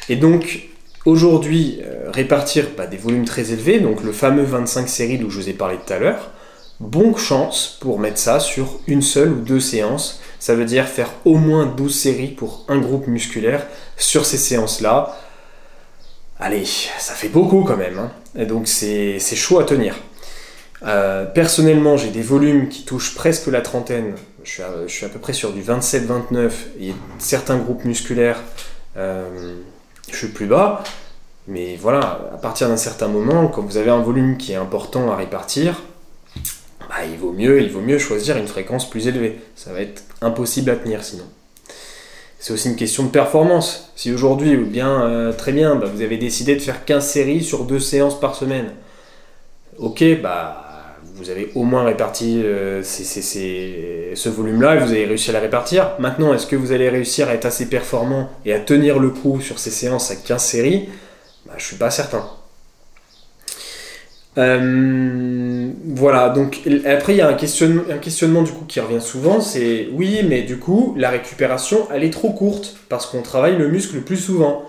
Et donc, aujourd'hui, euh, répartir bah, des volumes très élevés, donc le fameux 25 séries dont je vous ai parlé tout à l'heure, bonne chance pour mettre ça sur une seule ou deux séances. Ça veut dire faire au moins 12 séries pour un groupe musculaire sur ces séances-là. allez, ça fait beaucoup quand même. Hein. Donc c'est chaud à tenir. Euh, personnellement, j'ai des volumes qui touchent presque la trentaine. Je suis à, je suis à peu près sur du 27-29. Et certains groupes musculaires, euh, je suis plus bas. Mais voilà, à partir d'un certain moment, quand vous avez un volume qui est important à répartir, bah, il, vaut mieux, il vaut mieux choisir une fréquence plus élevée. Ça va être impossible à tenir sinon. C'est aussi une question de performance. Si aujourd'hui, ou bien euh, très bien, bah, vous avez décidé de faire 15 séries sur deux séances par semaine, ok, bah vous avez au moins réparti euh, ce volume-là et vous avez réussi à la répartir. Maintenant, est-ce que vous allez réussir à être assez performant et à tenir le coup sur ces séances à 15 séries? Bah, Je suis pas certain. Euh, voilà, donc après il y a un questionnement, du coup qui revient souvent, c'est oui, mais du coup la récupération elle est trop courte parce qu'on travaille le muscle plus souvent.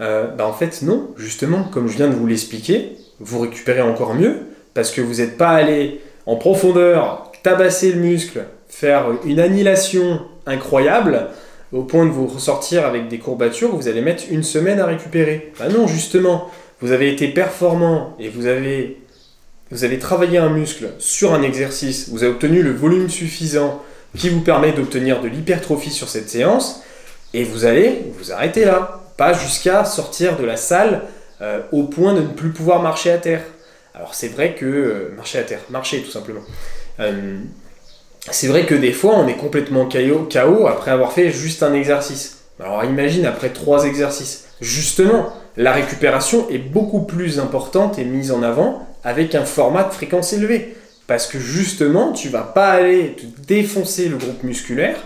Euh, bah en fait non, justement, comme je viens de vous l'expliquer, vous récupérez encore mieux parce que vous n'êtes pas allé en profondeur tabasser le muscle, faire une annihilation incroyable au point de vous ressortir avec des courbatures, vous allez mettre une semaine à récupérer. Bah non, justement, vous avez été performant et vous avez, travaillé un muscle sur un exercice, vous avez obtenu le volume suffisant qui vous permet d'obtenir de l'hypertrophie sur cette séance, et vous allez vous arrêter là, pas jusqu'à sortir de la salle euh, au point de ne plus pouvoir marcher à terre. Alors c'est vrai que euh, marcher à terre, marcher tout simplement. Euh, c'est vrai que des fois on est complètement KO, après avoir fait juste un exercice. Alors imagine après trois exercices. Justement, la récupération est beaucoup plus importante et mise en avant avec un format de fréquence élevé. Parce que justement, tu vas pas aller te défoncer le groupe musculaire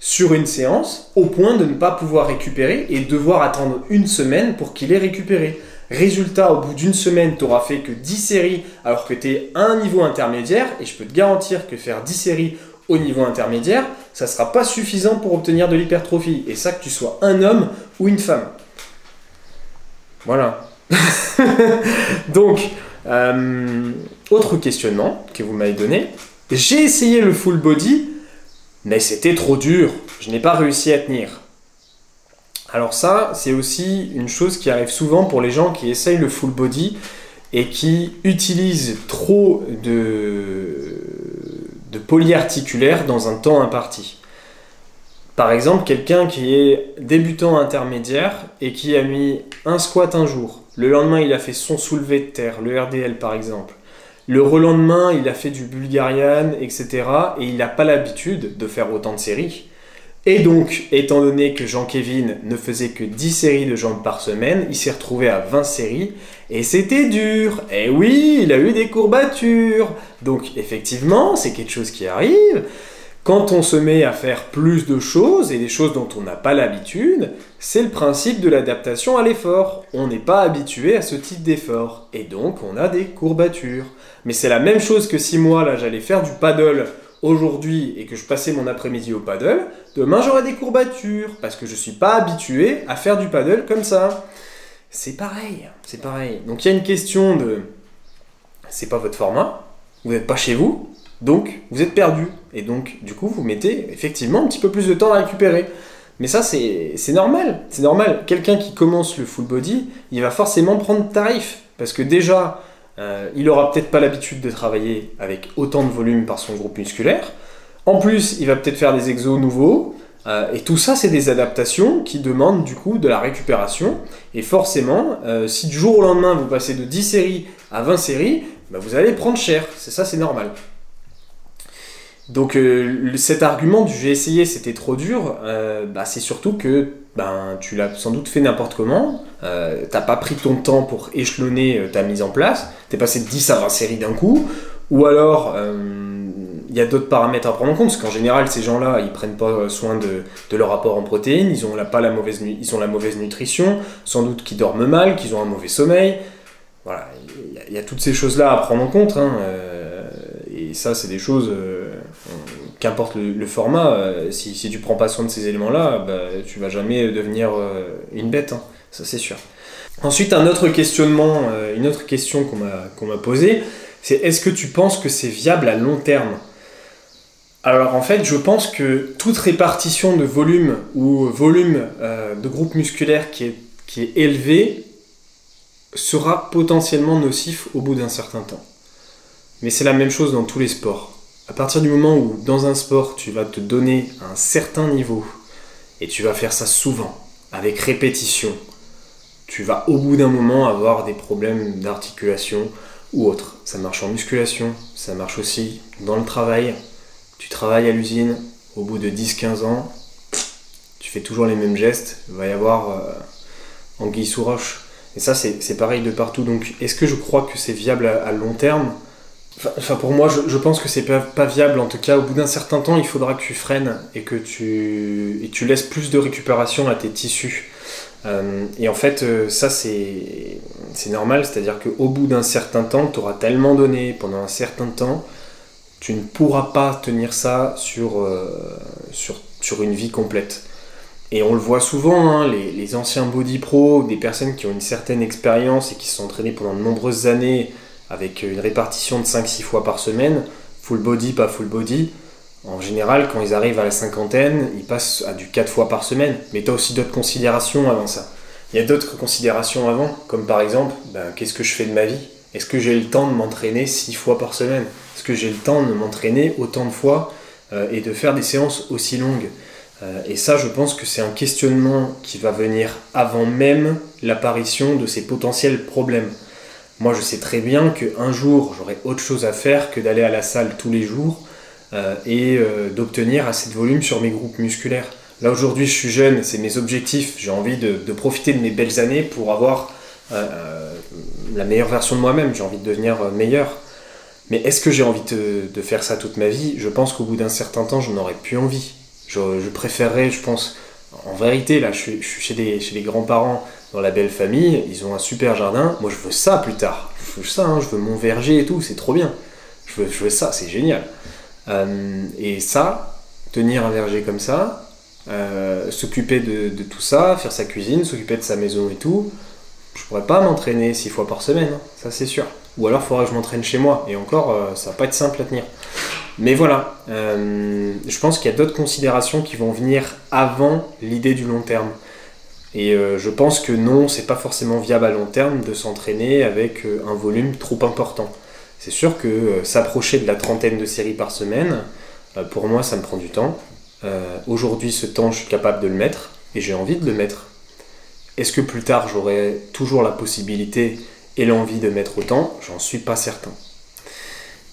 sur une séance au point de ne pas pouvoir récupérer et devoir attendre une semaine pour qu'il ait récupéré. Résultat, au bout d'une semaine, tu n'auras fait que 10 séries alors que tu es à un niveau intermédiaire. Et je peux te garantir que faire 10 séries au niveau intermédiaire, ça ne sera pas suffisant pour obtenir de l'hypertrophie. Et ça, que tu sois un homme ou une femme. Voilà. Donc, euh, autre questionnement que vous m'avez donné. J'ai essayé le full body, mais c'était trop dur. Je n'ai pas réussi à tenir. Alors ça, c'est aussi une chose qui arrive souvent pour les gens qui essayent le full body et qui utilisent trop de, de polyarticulaire dans un temps imparti. Par exemple, quelqu'un qui est débutant intermédiaire et qui a mis un squat un jour. Le lendemain, il a fait son soulevé de terre, le RDL par exemple. Le relendemain, il a fait du Bulgarian, etc. Et il n'a pas l'habitude de faire autant de séries. Et donc, étant donné que Jean-Kévin ne faisait que 10 séries de jambes par semaine, il s'est retrouvé à 20 séries et c'était dur. Et oui, il a eu des courbatures. Donc, effectivement, c'est quelque chose qui arrive. Quand on se met à faire plus de choses et des choses dont on n'a pas l'habitude, c'est le principe de l'adaptation à l'effort. On n'est pas habitué à ce type d'effort et donc on a des courbatures. Mais c'est la même chose que si moi là j'allais faire du paddle aujourd'hui et que je passais mon après-midi au paddle, demain j'aurai des courbatures parce que je ne suis pas habitué à faire du paddle comme ça. C'est pareil, c'est pareil. Donc il y a une question de c'est pas votre format, vous n'êtes pas chez vous, donc vous êtes perdu. Et donc du coup vous mettez effectivement un petit peu plus de temps à récupérer. Mais ça c'est normal, c'est normal. Quelqu'un qui commence le full body, il va forcément prendre tarif. Parce que déjà, euh, il aura peut-être pas l'habitude de travailler avec autant de volume par son groupe musculaire. En plus, il va peut-être faire des exos nouveaux. Euh, et tout ça, c'est des adaptations qui demandent du coup de la récupération. Et forcément, euh, si du jour au lendemain vous passez de 10 séries à 20 séries, bah, vous allez prendre cher. C'est ça, c'est normal. Donc cet argument du j'ai essayé, c'était trop dur, bah, c'est surtout que ben, tu l'as sans doute fait n'importe comment, euh, t'as pas pris ton temps pour échelonner euh, ta mise en place, t'es passé de 10 à 20 séries d'un coup, ou alors il euh, y a d'autres paramètres à prendre en compte, parce qu'en général ces gens-là ils prennent pas soin de, leur rapport en protéines, ils ont la, pas la mauvaise, ils ont la mauvaise nutrition, sans doute qu'ils dorment mal, qu'ils ont un mauvais sommeil, voilà, il y, a toutes ces choses-là à prendre en compte, hein, et ça c'est des choses qu'importe le, format, euh, si, si tu prends pas soin de ces éléments-là, bah, tu vas jamais devenir euh, une bête, hein. ça c'est sûr. Ensuite, un autre questionnement, euh, une autre question qu'on m'a posée, c'est est-ce que tu penses que c'est viable à long terme? Alors en fait, je pense que toute répartition de volume ou volume de groupe musculaire qui est élevé sera potentiellement nocif au bout d'un certain temps. Mais c'est la même chose dans tous les sports. À partir du moment où dans un sport tu vas te donner un certain niveau et tu vas faire ça souvent, avec répétition, tu vas au bout d'un moment avoir des problèmes d'articulation ou autre. Ça marche en musculation, ça marche aussi dans le travail. Tu travailles à l'usine, au bout de 10-15 ans, tu fais toujours les mêmes gestes, il va y avoir euh, anguille sous roche. Et ça, c'est pareil de partout. Donc, est-ce que je crois que c'est viable à, long terme? Enfin, pour moi, je, pense que c'est pas, viable. En tout cas, au bout d'un certain temps, il faudra que tu freines et que tu, laisses plus de récupération à tes tissus. Euh, et en fait, euh, ça, c'est normal. C'est-à-dire qu'au bout d'un certain temps, tu auras tellement donné pendant un certain temps, tu ne pourras pas tenir ça sur, euh, une vie complète. Et on le voit souvent, hein, les, anciens body pro, des personnes qui ont une certaine expérience et qui se sont entraînées pendant de nombreuses années avec une répartition de 5-6 fois par semaine, full body, pas full body. En général, quand ils arrivent à la cinquantaine, ils passent à du 4 fois par semaine. Mais tu as aussi d'autres considérations avant ça. Il y a d'autres considérations avant, comme par exemple, ben, qu'est-ce que je fais de ma vie? Est-ce que j'ai le temps de m'entraîner 6 fois par semaine? Est-ce que j'ai le temps de m'entraîner autant de fois euh, et de faire des séances aussi longues? Euh, et ça, je pense que c'est un questionnement qui va venir avant même l'apparition de ces potentiels problèmes. Moi, je sais très bien qu'un jour, j'aurai autre chose à faire que d'aller à la salle tous les jours euh, et euh, d'obtenir assez de volume sur mes groupes musculaires. Là, aujourd'hui, je suis jeune, c'est mes objectifs. J'ai envie de, profiter de mes belles années pour avoir la meilleure version de moi-même. J'ai envie de devenir meilleur. Mais est-ce que j'ai envie de faire ça toute ma vie? Je pense qu'au bout d'un certain temps, je n'aurais plus envie. Je, préférerais, je pense, en vérité, là, je suis, chez, des, chez les grands-parents dans la belle famille, ils ont un super jardin. Moi, je veux ça plus tard. Je veux ça, hein, je veux mon verger et tout, c'est trop bien. Je veux, je veux ça, c'est génial. Euh, et ça, tenir un verger comme ça, euh, s'occuper de, tout ça, faire sa cuisine, s'occuper de sa maison et tout, je pourrais pas m'entraîner six fois par semaine, hein, ça c'est sûr. Ou alors il faudra que je m'entraîne chez moi, et encore, euh, ça va pas être simple à tenir. Mais voilà, euh, je pense qu'il y a d'autres considérations qui vont venir avant l'idée du long terme. Et euh, je pense que non, c'est pas forcément viable à long terme de s'entraîner avec euh, un volume trop important. C'est sûr que s'approcher de la trentaine de séries par semaine, pour moi, ça me prend du temps. Aujourd'hui, ce temps, je suis capable de le mettre et j'ai envie de le mettre. Est-ce que plus tard, j'aurai toujours la possibilité et l'envie de mettre autant? J'en suis pas certain.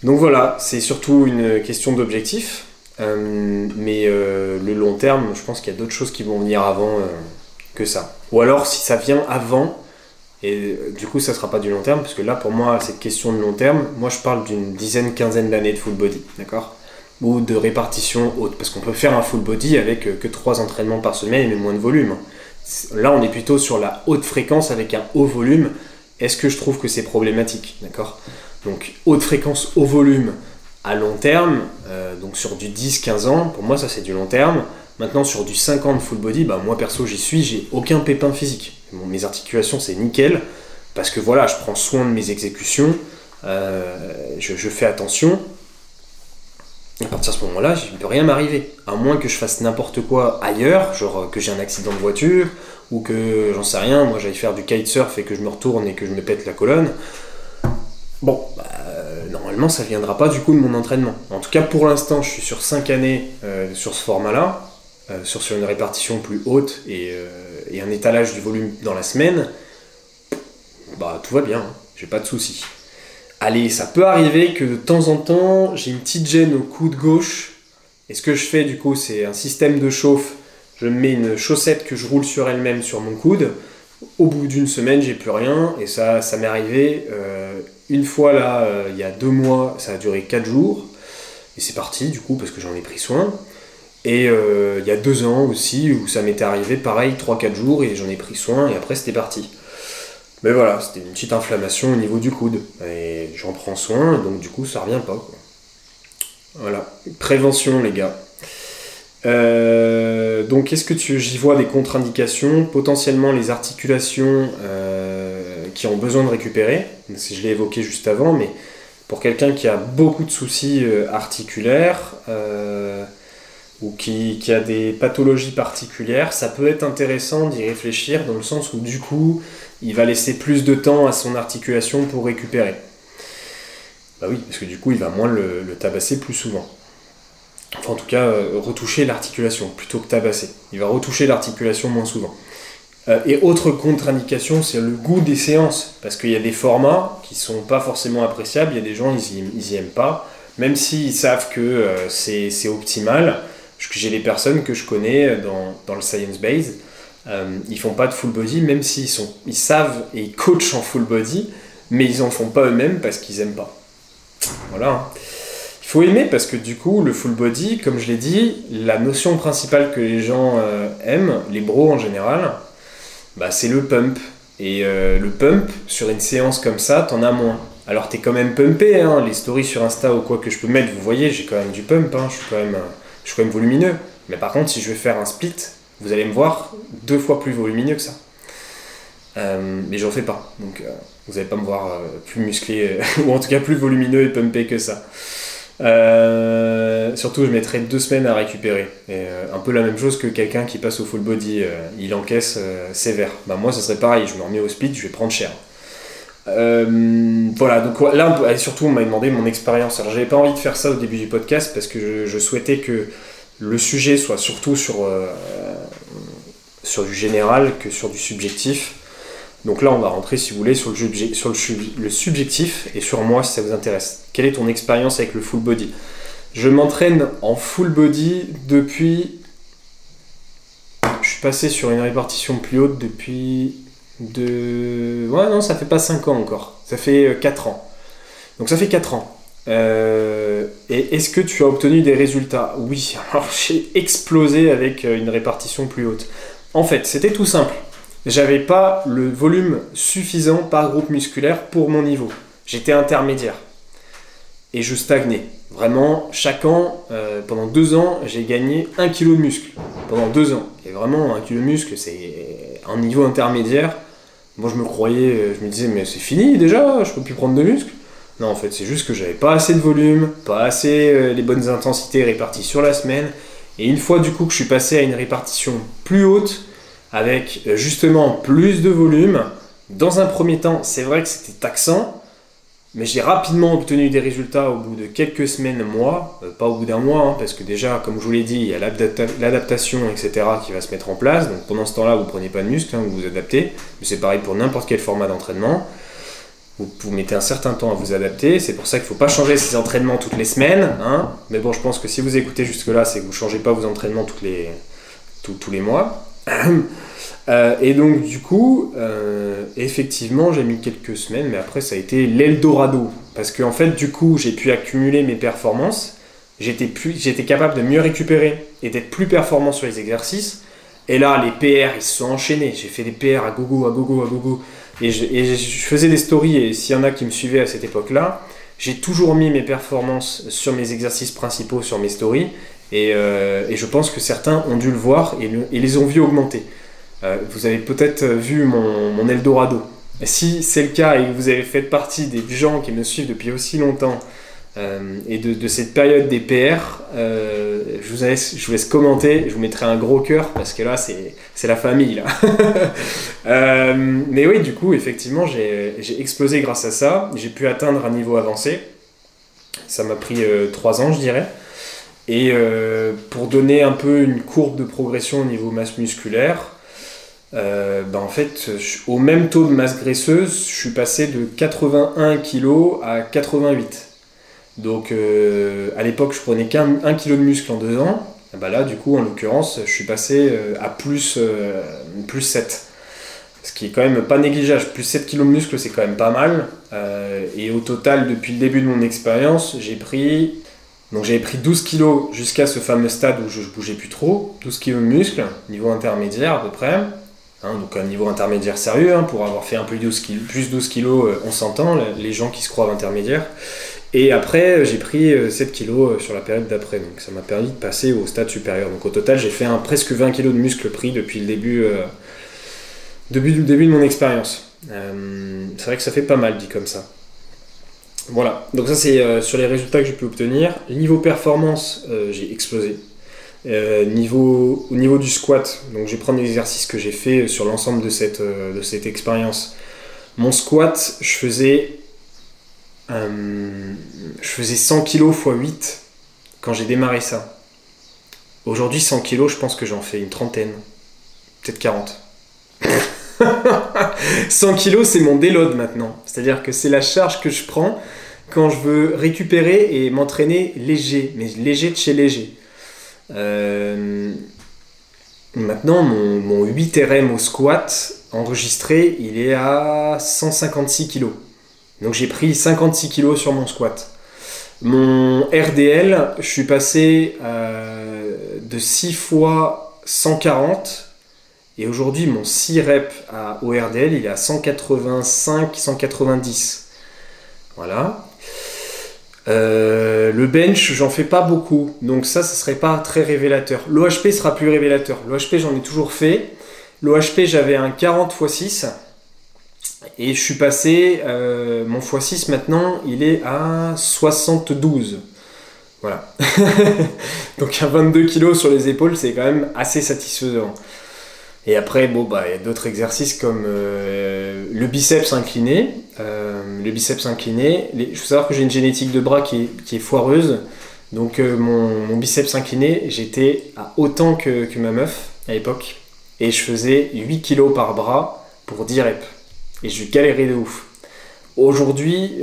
Donc voilà, c'est surtout une question d'objectif. Euh, mais euh, le long terme, je pense qu'il y a d'autres choses qui vont venir avant euh, ça. Ou alors, si ça vient avant, et du coup, ça sera pas du long terme, parce que là, pour moi, cette question de long terme, moi, je parle d'une dizaine, quinzaine d'années de full body, d'accord? Ou de répartition haute, parce qu'on peut faire un full body avec que trois entraînements par semaine, mais moins de volume. Là, on est plutôt sur la haute fréquence avec un haut volume. Est-ce que je trouve que c'est problématique, d'accord? Donc haute fréquence, haut volume à long terme, euh, donc sur du 10-15 ans, pour moi ça c'est du long terme. Maintenant sur du 50 full body, bah, moi perso j'y suis, j'ai aucun pépin physique. mes articulations c'est nickel, parce que voilà, je prends soin de mes exécutions, euh, je, fais attention. À partir de ce moment-là, il ne peut rien m'arriver. À moins que je fasse n'importe quoi ailleurs, genre que j'ai un accident de voiture, ou que j'en sais rien, moi j'aille faire du kitesurf et que je me retourne et que je me pète la colonne. Bon, bah, normalement, ça viendra pas du coup de mon entraînement. En tout cas, pour l'instant, je suis sur 5 années euh, sur ce format-là, euh, sur, sur, une répartition plus haute euh, et, un étalage du volume dans la semaine. Bah, tout va bien, hein. j'ai pas de soucis. Allez, ça peut arriver que de temps en temps, j'ai une petite gêne au coude gauche. Et ce que je fais, du coup, c'est un système de chauffe. Je mets une chaussette que je roule sur elle-même sur mon coude. Au bout d'une semaine, j'ai plus rien. Et ça, ça m'est arrivé une fois là, euh, il y a deux mois, ça a duré quatre jours. Et c'est parti du coup parce que j'en ai pris soin. Et euh, il y a deux ans aussi où ça m'était arrivé pareil, 3-4 jours et j'en ai pris soin et après c'était parti. Mais voilà, c'était une petite inflammation au niveau du coude. Et j'en prends soin, donc du coup ça revient pas. Voilà, prévention les gars. Euh, donc est-ce que j'y vois des contre-indications Potentiellement les articulations qui ont besoin de récupérer, je l'ai évoqué juste avant, mais pour quelqu'un qui a beaucoup de soucis euh, articulaires, euh, ou qui, a des pathologies particulières, ça peut être intéressant d'y réfléchir dans le sens où du coup, il va laisser plus de temps à son articulation pour récupérer. Bah oui, parce que du coup, il va moins le, tabasser plus souvent. Enfin, en tout cas, euh, retoucher l'articulation plutôt que tabasser. Il va retoucher l'articulation moins souvent. Euh, et autre contre-indication, c'est le goût des séances. Parce qu'il y a des formats qui sont pas forcément appréciables. Il y a des gens, ils y, aiment pas. Même s'ils savent que euh, c'est optimal. J'ai des personnes que je connais dans, dans le Science Base. Euh, ils font pas de full body, même s'ils sont, ils savent et ils coachent en full body, mais ils en font pas eux-mêmes parce qu'ils aiment pas. Voilà. Hein. Il faut aimer parce que du coup, le full body, comme je l'ai dit, la notion principale que les gens aiment, les bros en général, bah, c'est le pump. Et euh, le pump, sur une séance comme ça, t'en as moins. Alors t'es quand même pumpé, hein, les stories sur Insta ou quoi que je peux mettre, vous voyez, j'ai quand même du pump, hein, je, suis quand même, suis quand même volumineux. Mais par contre, si je vais faire un split, vous allez me voir deux fois plus volumineux que ça. Euh, mais j'en fais pas, donc euh, vous n'allez pas me voir plus musclé, ou en tout cas plus volumineux et pumpé que ça. Euh, surtout, je mettrai deux semaines à récupérer. Et, euh, un peu la même chose que quelqu'un qui passe au full body, euh, il encaisse sévère. Bah, moi, ça serait pareil, je me remets au speed, je vais prendre cher. Voilà, donc là, surtout, on m'a demandé mon expérience. Alors, j'avais pas envie de faire ça au début du podcast parce que je, souhaitais que le sujet soit surtout sur, sur du général que sur du subjectif. Donc là, on va rentrer, si vous voulez, sur le, sur le, subjectif et sur moi, si ça vous intéresse. Quelle est ton expérience avec le full body? Je m'entraîne en full body depuis... Je suis passé sur une répartition plus haute depuis... De... Ouais, non, ça fait pas 5 ans encore. Ça fait 4 euh, ans. Donc ça fait 4 ans. Euh, et est-ce que tu as obtenu des résultats? Oui, alors j'ai explosé avec euh, une répartition plus haute. En fait, c'était tout simple j'avais pas le volume suffisant par groupe musculaire pour mon niveau. J'étais intermédiaire. Et je stagnais. Vraiment, chaque an, pendant deux ans, j'ai gagné un kilo de muscle. Pendant deux ans. Et vraiment, un kilo de muscle, c'est un niveau intermédiaire. Moi, je me croyais, euh, je me disais, mais c'est fini déjà, je peux plus prendre de muscle. Non, en fait, c'est juste que j'avais pas assez de volume, pas assez euh, les bonnes intensités réparties sur la semaine. Et une fois du coup que je suis passé à une répartition plus haute, avec euh, justement plus de volume. Dans un premier temps, c'est vrai que c'était taxant, mais j'ai rapidement obtenu des résultats au bout de quelques semaines, mois, euh, pas au bout d'un mois, hein, parce que déjà, comme je vous l'ai dit, il y a l'adaptation, etc., qui va se mettre en place. Donc pendant ce temps-là, vous prenez pas de muscle, hein, vous vous adaptez. Mais c'est pareil pour n'importe quel format d'entraînement. Vous, mettez un certain temps à vous adapter. C'est pour ça qu'il ne faut pas changer ses entraînements toutes les semaines. Hein. Mais bon, je pense que si vous écoutez jusque-là, c'est que vous ne changez pas vos entraînements les, tous les mois. Euh, et donc du coup, euh, effectivement, j'ai mis quelques semaines, mais après ça a été l'Eldorado. Parce qu'en en fait, du coup, j'ai pu accumuler mes performances, j'étais, capable de mieux récupérer et d'être plus performant sur les exercices. Et là, les PR, ils se sont enchaînés. J'ai fait des PR à gogo, à gogo, à gogo. Et je, et faisais des stories, et s'il y en a qui me suivaient à cette époque-là, j'ai toujours mis mes performances sur mes exercices principaux, sur mes stories. Euh, et, je pense que certains ont dû le voir et, les ont vus augmenter. Euh, vous avez peut-être vu mon, Eldorado. Si c'est le cas et que vous avez fait partie des gens qui me suivent depuis aussi longtemps euh, et de, cette période des PR, je, vous laisse, je vous laisse commenter, je vous mettrai un gros cœur parce que là c'est la famille. Là. mais oui, du coup, effectivement, j'ai explosé grâce à ça. J'ai pu atteindre un niveau avancé. Ça m'a pris 3 ans, je dirais. Et euh, pour donner un peu une courbe de progression au niveau masse musculaire, euh, ben en fait, au même taux de masse graisseuse, je suis passé de 81 kg à 88. Donc euh, à l'époque, je prenais qu'un 1 kg de muscle en deux ans. Ben là, du coup, en l'occurrence, je suis passé à plus, plus 7. Ce qui est quand même pas négligeable. Plus 7 kg de muscle, c'est quand même pas mal. et au total, depuis le début de mon expérience, j'ai pris donc j'avais pris 12 kilos jusqu'à ce fameux stade où je, bougeais plus trop, 12 kilos de muscle, niveau intermédiaire à peu près. Hein, donc un niveau intermédiaire sérieux, hein, pour avoir fait un peu 12 kilos, plus 12 kilos, euh, on s'entend, les gens qui se croient intermédiaires. Et après, j'ai pris 7 euh, kilos euh, sur la période d'après, donc ça m'a permis de passer au stade supérieur. Donc au total, j'ai fait un presque 20 kilos de muscle pris depuis le début, depuis le début de mon expérience. c'est vrai que ça fait pas mal dit comme ça. Voilà, donc ça c'est euh, sur les résultats que j'ai pu obtenir. Niveau performance, euh, j'ai explosé. Niveau, au niveau du squat, donc je vais prendre l'exercice que j'ai fait sur l'ensemble de cette, de cette expérience. Mon squat, je faisais, je faisais 100 kg x 8 quand j'ai démarré ça. Aujourd'hui, 100 kg, je pense que j'en fais une trentaine, peut-être 40. 100 kg, c'est mon déload maintenant. C'est-à-dire que c'est la charge que je prends quand je veux récupérer et m'entraîner léger, mais léger de chez léger. Euh, maintenant, mon, mon, 8 RM au squat enregistré, il est à 156 kg. Donc j'ai pris 56 kg sur mon squat. Mon RDL, je suis passé euh, de 6 fois 140 et aujourd'hui, mon 6 reps au RDL, il est à 185-190. Voilà. Euh, le bench, j'en fais pas beaucoup, donc ça, ce serait pas très révélateur. L'OHP sera plus révélateur. L'OHP, j'en ai toujours fait. L'OHP, j'avais un 40 x 6. Et je suis passé, euh, mon x6 maintenant, il est à 72. Voilà. donc un 22 kg sur les épaules, c'est quand même assez satisfaisant. Et après, bon, bah, il y a d'autres exercices comme euh, le biceps incliné. Euh, le biceps incliné, il faut savoir que j'ai une génétique de bras qui est, foireuse. Donc euh, mon, biceps incliné, j'étais à autant que, ma meuf à l'époque. Et je faisais 8 kg par bras pour 10 reps. Et je galérais de ouf. Aujourd'hui,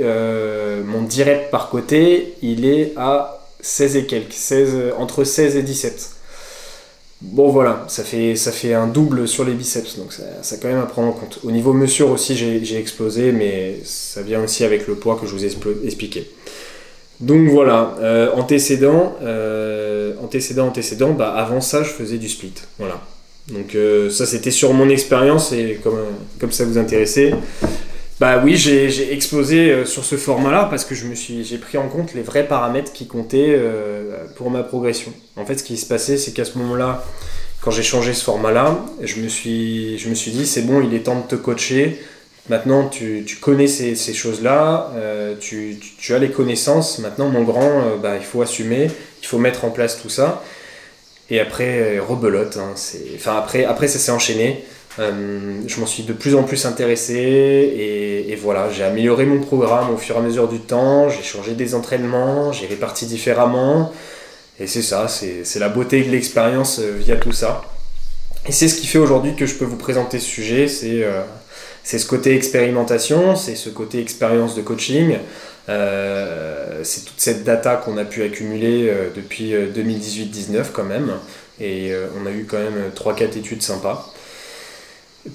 mon 10 reps par côté, il est à 16 et quelques. 16, entre 16 et 17. Bon voilà, ça fait, un double sur les biceps, donc ça, ça quand même à prendre en compte. Au niveau mesure aussi, j'ai explosé, mais ça vient aussi avec le poids que je vous ai expliqué. Donc voilà, euh, antécédent, euh, antécédent, antécédent, bah avant ça je faisais du split. Voilà. Donc euh, ça c'était sur mon expérience et comme ça vous intéressait, bah oui, j'ai explosé euh, sur ce format-là parce que je me suis, j'ai pris en compte les vrais paramètres qui comptaient euh, pour ma progression. En fait, ce qui se passait, c'est qu'à ce moment-là, quand j'ai changé ce format-là, je me suis, je me suis dit, c'est bon, il est temps de te coacher. Maintenant, tu, tu connais ces, ces choses-là, euh, tu, tu, as les connaissances. Maintenant, mon grand, bah, il faut assumer, il faut mettre en place tout ça. Et après, rebelote. Hein, enfin, après, après, ça s'est enchaîné. Euh, je m'en suis de plus en plus intéressé et, voilà, j'ai amélioré mon programme au fur et à mesure du temps, j'ai changé des entraînements, j'ai réparti différemment. Et c'est ça, c'est la beauté de l'expérience euh, via tout ça. Et c'est ce qui fait aujourd'hui que je peux vous présenter ce sujet, c'est euh, ce côté expérimentation, c'est ce côté expérience de coaching, c'est toute cette data qu'on a pu accumuler depuis 2018-19 quand même. Et on a eu quand même 3-4 études sympas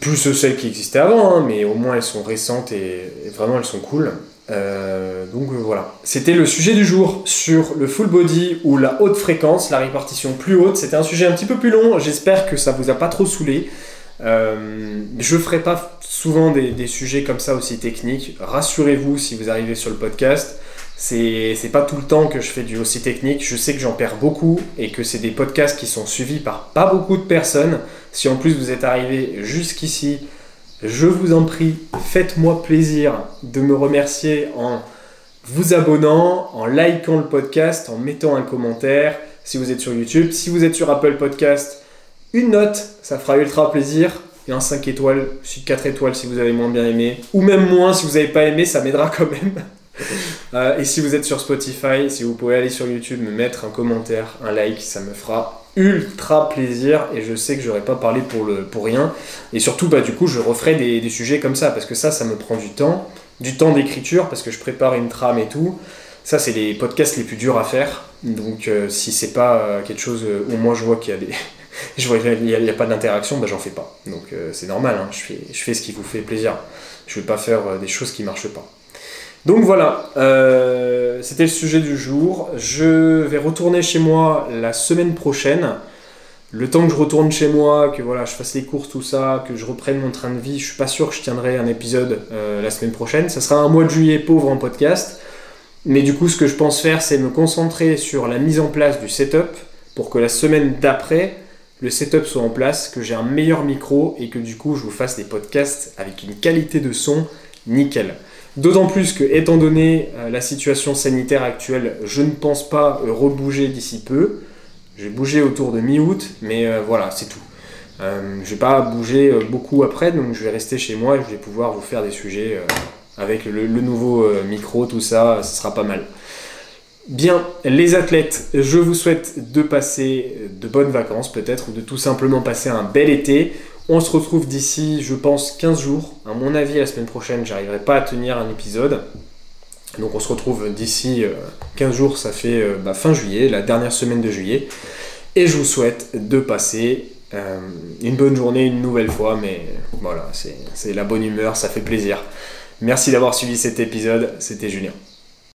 plus celles qui existaient avant, hein, mais au moins elles sont récentes et, vraiment elles sont cool. Euh, donc euh, voilà. C'était le sujet du jour sur le full body ou la haute fréquence, la répartition plus haute. C'était un sujet un petit peu plus long. J'espère que ça vous a pas trop saoulé. Euh, je ferai pas souvent des, des, sujets comme ça aussi techniques. Rassurez-vous si vous arrivez sur le podcast. C'est pas tout le temps que je fais du aussi technique. Je sais que j'en perds beaucoup et que c'est des podcasts qui sont suivis par pas beaucoup de personnes. Si en plus vous êtes arrivé jusqu'ici, je vous en prie, faites-moi plaisir de me remercier en vous abonnant, en likant le podcast, en mettant un commentaire si vous êtes sur YouTube. Si vous êtes sur Apple Podcast, une note, ça fera ultra plaisir. Et un 5 étoiles, 4 étoiles si vous avez moins bien aimé. Ou même moins si vous n'avez pas aimé, ça m'aidera quand même. Euh, et si vous êtes sur Spotify, si vous pouvez aller sur YouTube, me mettre un commentaire, un like, ça me fera ultra plaisir et je sais que j'aurais pas parlé pour, le, pour rien. Et surtout, bah, du coup, je referai des, sujets comme ça parce que ça, ça me prend du temps, du temps d'écriture parce que je prépare une trame et tout. Ça, c'est les podcasts les plus durs à faire. Donc, euh, si c'est pas euh, quelque chose où moi je vois qu'il y a des. je vois qu'il n'y a, pas d'interaction, bah, j'en fais pas. Donc, c'est normal, hein. je, fais, je fais ce qui vous fait plaisir. Je vais pas faire des choses qui marchent pas. Donc voilà, euh, c'était le sujet du jour. Je vais retourner chez moi la semaine prochaine. Le temps que je retourne chez moi, que voilà, je fasse les courses, tout ça, que je reprenne mon train de vie, je suis pas sûr que je tiendrai un épisode euh, la semaine prochaine. Ça sera un mois de juillet pauvre en podcast. Mais du coup, ce que je pense faire, c'est me concentrer sur la mise en place du setup pour que la semaine d'après, le setup soit en place, que j'ai un meilleur micro et que du coup, je vous fasse des podcasts avec une qualité de son nickel. D'autant plus que, étant donné euh, la situation sanitaire actuelle, je ne pense pas rebouger d'ici peu. J'ai bougé autour de mi-août, mais euh, voilà, c'est tout. Euh, je vais pas bouger euh, beaucoup après, donc je vais rester chez moi et je vais pouvoir vous faire des sujets avec le, nouveau micro, tout ça, ce sera pas mal. Bien, les athlètes, je vous souhaite de passer de bonnes vacances peut-être, ou de tout simplement passer un bel été. On se retrouve d'ici, je pense, 15 jours. À mon avis, la semaine prochaine, j'arriverai pas à tenir un épisode. Donc on se retrouve d'ici 15 euh, jours, ça fait euh, bah, fin juillet, la dernière semaine de juillet. Et je vous souhaite de passer euh, une bonne journée une nouvelle fois, mais voilà, c'est la bonne humeur, ça fait plaisir. Merci d'avoir suivi cet épisode, c'était Julien.